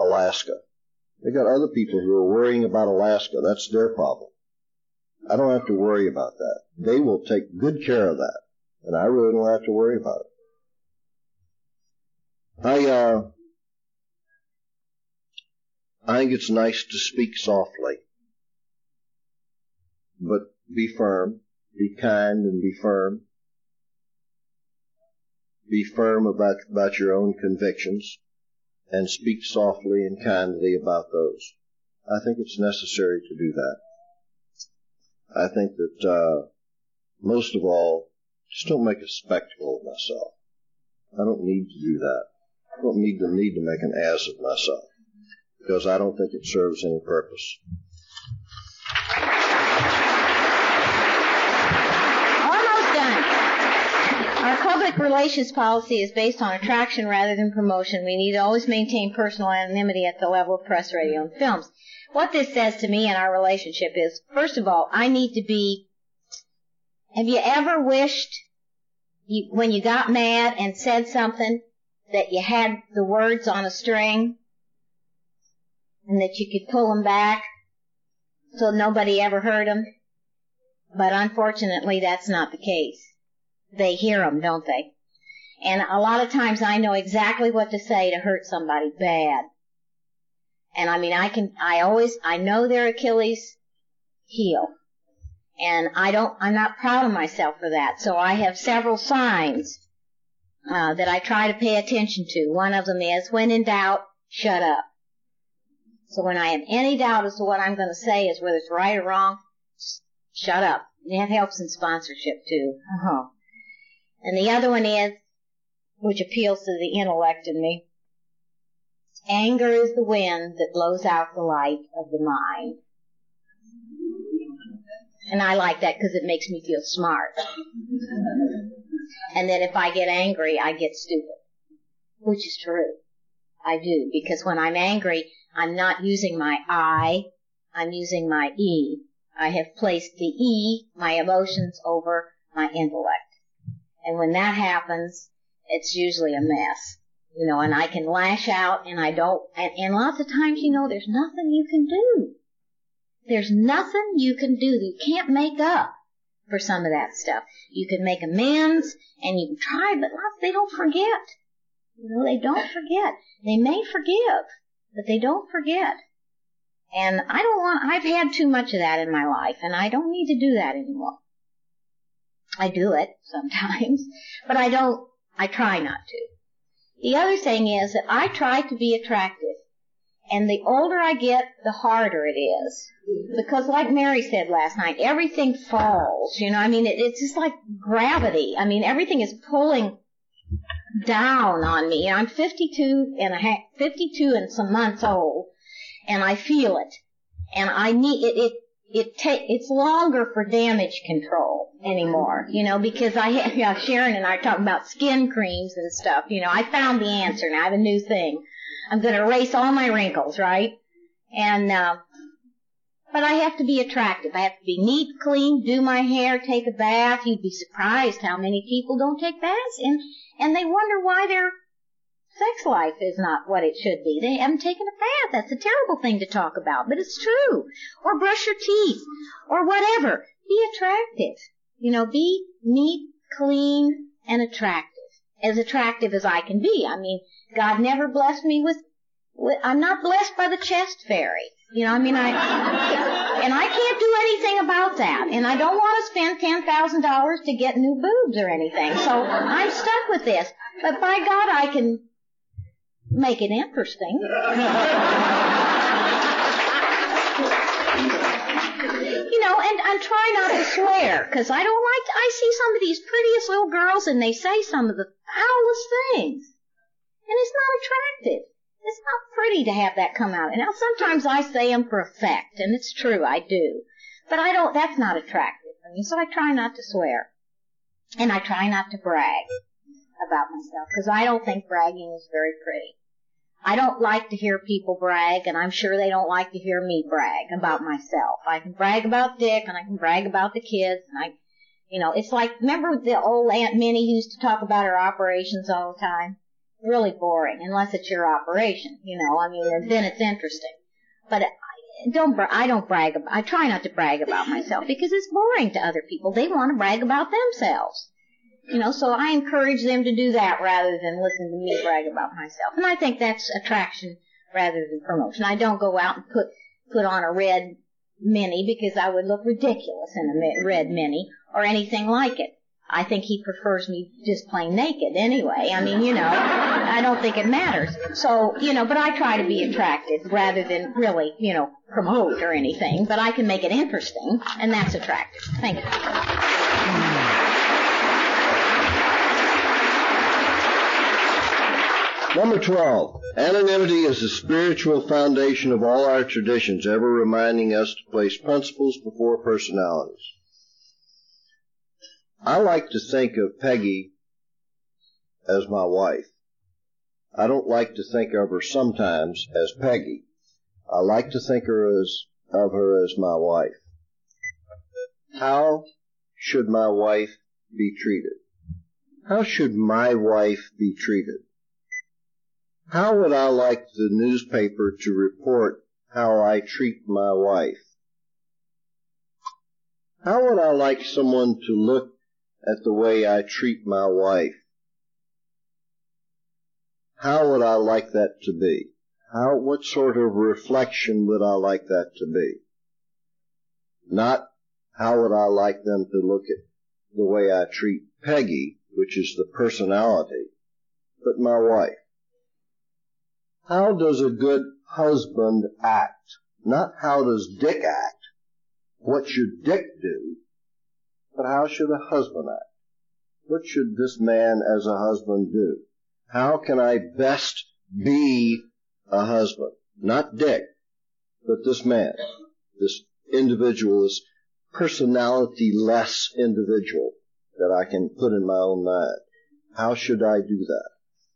Alaska. They got other people who are worrying about Alaska. That's their problem. I don't have to worry about that. They will take good care of that. And I really don't have to worry about it. I, uh, I think it's nice to speak softly, but be firm, be kind and be firm. Be firm about, about your own convictions and speak softly and kindly about those. I think it's necessary to do that. I think that uh, most of all, just don't make a spectacle of myself. I don't need to do that. I don't need to need to make an ass of myself because I don't think it serves any purpose. Public relations policy is based on attraction rather than promotion. We need to always maintain personal anonymity at the level of press, radio, and films. What this says to me in our relationship is, first of all, I need to be. Have you ever wished, you, when you got mad and said something, that you had the words on a string, and that you could pull them back, so nobody ever heard them? But unfortunately, that's not the case they hear them, don't they? And a lot of times I know exactly what to say to hurt somebody bad. And I mean, I can, I always, I know their Achilles heel. And I don't, I'm not proud of myself for that. So I have several signs, uh, that I try to pay attention to. One of them is, when in doubt, shut up. So when I have any doubt as to what I'm going to say is whether it's right or wrong, shut up. That helps in sponsorship too. Uh-huh. And the other one is, which appeals to the intellect in me, anger is the wind that blows out the light of the mind. And I like that because it makes me feel smart. and that if I get angry, I get stupid. Which is true. I do. Because when I'm angry, I'm not using my I, I'm using my E. I have placed the E, my emotions, over my intellect. And when that happens, it's usually a mess. You know, and I can lash out and I don't, and, and lots of times, you know, there's nothing you can do. There's nothing you can do. You can't make up for some of that stuff. You can make amends and you can try, but lots, they don't forget. You know, they don't forget. They may forgive, but they don't forget. And I don't want, I've had too much of that in my life and I don't need to do that anymore. I do it sometimes, [LAUGHS] but I don't, I try not to. The other thing is that I try to be attractive. And the older I get, the harder it is. Because like Mary said last night, everything falls, you know, I mean, it, it's just like gravity. I mean, everything is pulling down on me. I'm 52 and a half, 52 and some months old, and I feel it. And I need, it, it it take it's longer for damage control anymore, you know, because I [LAUGHS] yeah, Sharon and I are talking about skin creams and stuff, you know, I found the answer now, I have a new thing. I'm gonna erase all my wrinkles, right? And, uh, but I have to be attractive. I have to be neat, clean, do my hair, take a bath. You'd be surprised how many people don't take baths and, and they wonder why they're sex life is not what it should be. They haven't taken a bath. That's a terrible thing to talk about, but it's true. Or brush your teeth, or whatever. Be attractive. You know, be neat, clean, and attractive. As attractive as I can be. I mean, God never blessed me with I'm not blessed by the chest fairy. You know, I mean, I, [LAUGHS] and I can't do anything about that. And I don't want to spend $10,000 to get new boobs or anything. So I'm stuck with this. But by God, I can make it interesting. [LAUGHS] you know, and, and try not to swear, because I don't like, to, I see some of these prettiest little girls and they say some of the foulest things. And it's not attractive. It's not pretty to have that come out. And now sometimes I say them for effect, and it's true, I do. But I don't, that's not attractive for me, so I try not to swear. And I try not to brag about myself, because I don't think bragging is very pretty. I don't like to hear people brag, and I'm sure they don't like to hear me brag about myself. I can brag about Dick, and I can brag about the kids, and I, you know, it's like, remember the old Aunt Minnie used to talk about her operations all the time? really boring unless it's your operation, you know. I mean, then it's interesting. But I don't I don't brag. I try not to brag about myself because it's boring to other people. They want to brag about themselves, you know. So I encourage them to do that rather than listen to me brag about myself. And I think that's attraction rather than promotion. I don't go out and put put on a red mini because I would look ridiculous in a red mini or anything like it. I think he prefers me just plain naked anyway. I mean, you know, I don't think it matters. So, you know, but I try to be attractive rather than really, you know, promote or anything. But I can make it interesting, and that's attractive. Thank you. Number 12. Anonymity is the spiritual foundation of all our traditions, ever reminding us to place principles before personalities. I like to think of Peggy as my wife. I don't like to think of her sometimes as Peggy. I like to think her as, of her as my wife. How should my wife be treated? How should my wife be treated? How would I like the newspaper to report how I treat my wife? How would I like someone to look at the way I treat my wife. How would I like that to be? How, what sort of reflection would I like that to be? Not how would I like them to look at the way I treat Peggy, which is the personality, but my wife. How does a good husband act? Not how does Dick act? What should Dick do? But how should a husband act? What should this man as a husband do? How can I best be a husband? Not Dick, but this man, this individual, this personality less individual that I can put in my own mind. How should I do that?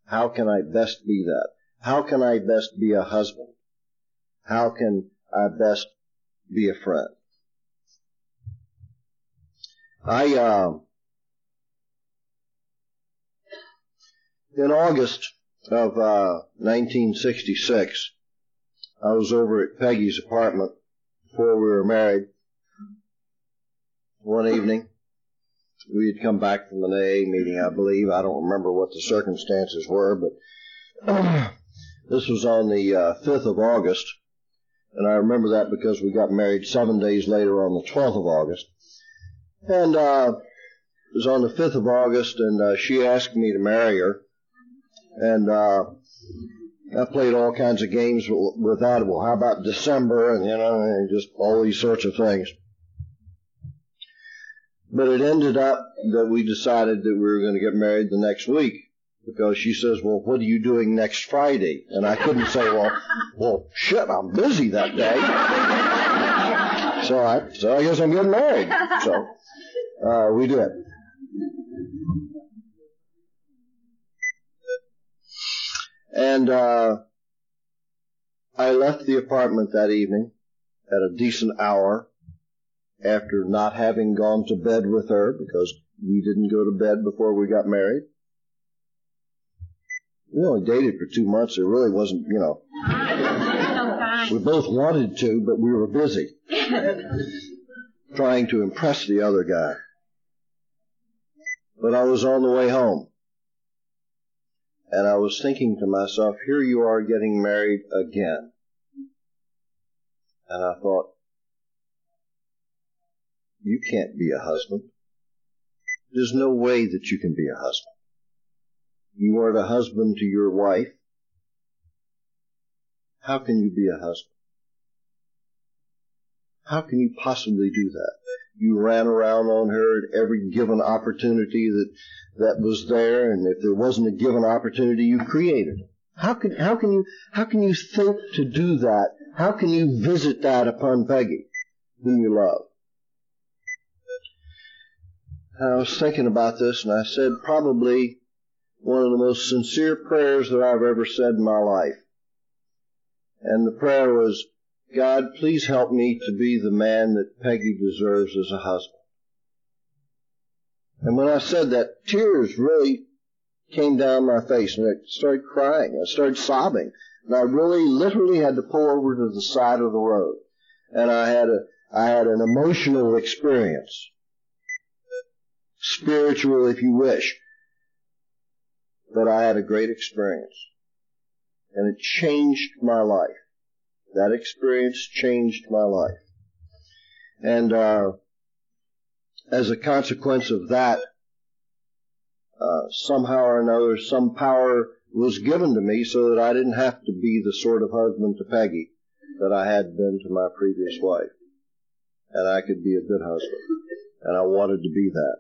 How can I best be that? How can I best be a husband? How can I best be a friend? I, uh, in August of uh, 1966, I was over at Peggy's apartment before we were married. One evening, we had come back from an AA meeting, I believe. I don't remember what the circumstances were, but [CLEARS THROAT] this was on the uh, 5th of August, and I remember that because we got married seven days later on the 12th of August. And uh, it was on the 5th of August, and uh, she asked me to marry her. And uh, I played all kinds of games with that. Well, how about December? And, you know, and just all these sorts of things. But it ended up that we decided that we were going to get married the next week because she says, well, what are you doing next Friday? And I couldn't say, well, well, shit, I'm busy that day. so I, so I guess I'm getting married. So uh, we did. And uh, I left the apartment that evening at a decent hour after not having gone to bed with her because we didn't go to bed before we got married. We only dated for two months. It really wasn't, you know. [LAUGHS] We both wanted to, but we were busy trying to impress the other guy but I was on the way home. And I was thinking to myself, here you are getting married again. And I thought, you can't be a husband. There's no way that you can be a husband. You are the husband to your wife. How can you be a husband? How can you possibly do that? You ran around on her at every given opportunity that, that was there, and if there wasn't a given opportunity, you created it. How can, how can you, how can you think to do that? How can you visit that upon Peggy, whom you love? I was thinking about this, and I said probably one of the most sincere prayers that I've ever said in my life. And the prayer was, God, please help me to be the man that Peggy deserves as a husband. And when I said that, tears really came down my face and I started crying. I started sobbing. And I really literally had to pull over to the side of the road. And I had a, I had an emotional experience. Spiritual, if you wish. But I had a great experience. And it changed my life. That experience changed my life. And uh, as a consequence of that, uh, somehow or another, some power was given to me so that I didn't have to be the sort of husband to Peggy that I had been to my previous wife. And I could be a good husband. And I wanted to be that.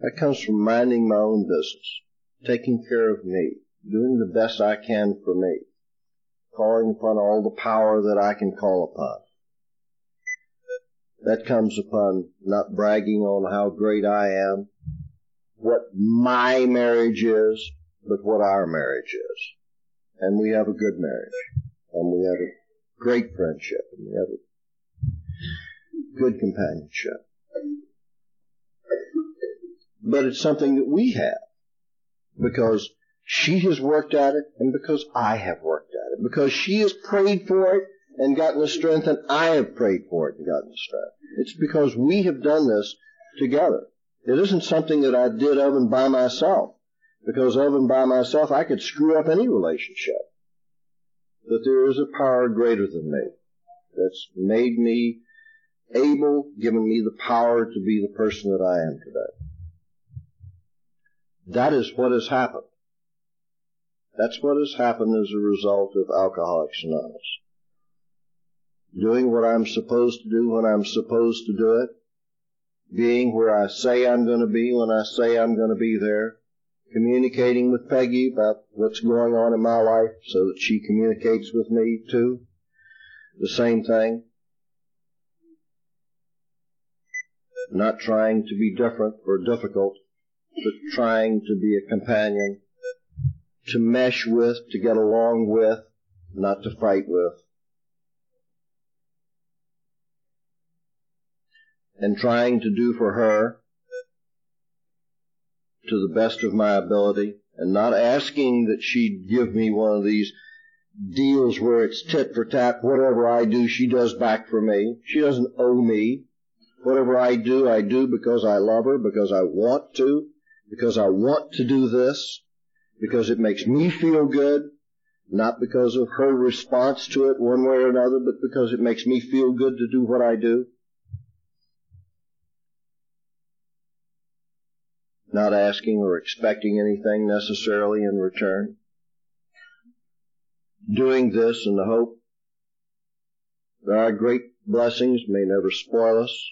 That comes from minding my own business, taking care of me, doing the best I can for me, calling upon all the power that I can call upon. That comes upon not bragging on how great I am, what my marriage is, but what our marriage is. And we have a good marriage. And we have a great friendship. And we have a good companionship. But it's something that we have. Because she has worked at it and because I have worked at it. Because she has prayed for it and gotten the strength and I have prayed for it and gotten the strength. It's because we have done this together. It isn't something that I did of and by myself. Because of and by myself, I could screw up any relationship. But there is a power greater than me that's made me able, given me the power to be the person that I am today. That is what has happened. That's what has happened as a result of Alcoholics Anonymous. Doing what I'm supposed to do when I'm supposed to do it. Being where I say I'm going to be when I say I'm going to be there. Communicating with Peggy about what's going on in my life so that she communicates with me too. The same thing. Not trying to be different or difficult, trying to be a companion to mesh with, to get along with, not to fight with. And trying to do for her to the best of my ability and not asking that she give me one of these deals where it's tit for tat. Whatever I do, she does back for me. She doesn't owe me. Whatever I do, I do because I love her, because I want to, because I want to do this because it makes me feel good, not because of her response to it one way or another, but because it makes me feel good to do what I do. Not asking or expecting anything necessarily in return. Doing this in the hope that our great blessings may never spoil us,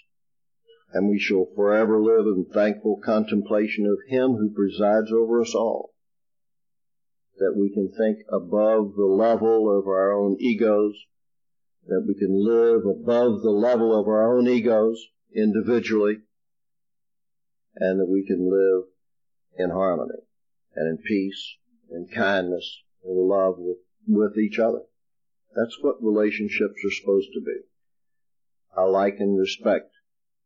and we shall forever live in thankful contemplation of Him who presides over us all that we can think above the level of our own egos, that we can live above the level of our own egos individually, and that we can live in harmony and in peace and kindness and love with, with each other. That's what relationships are supposed to be. I like and respect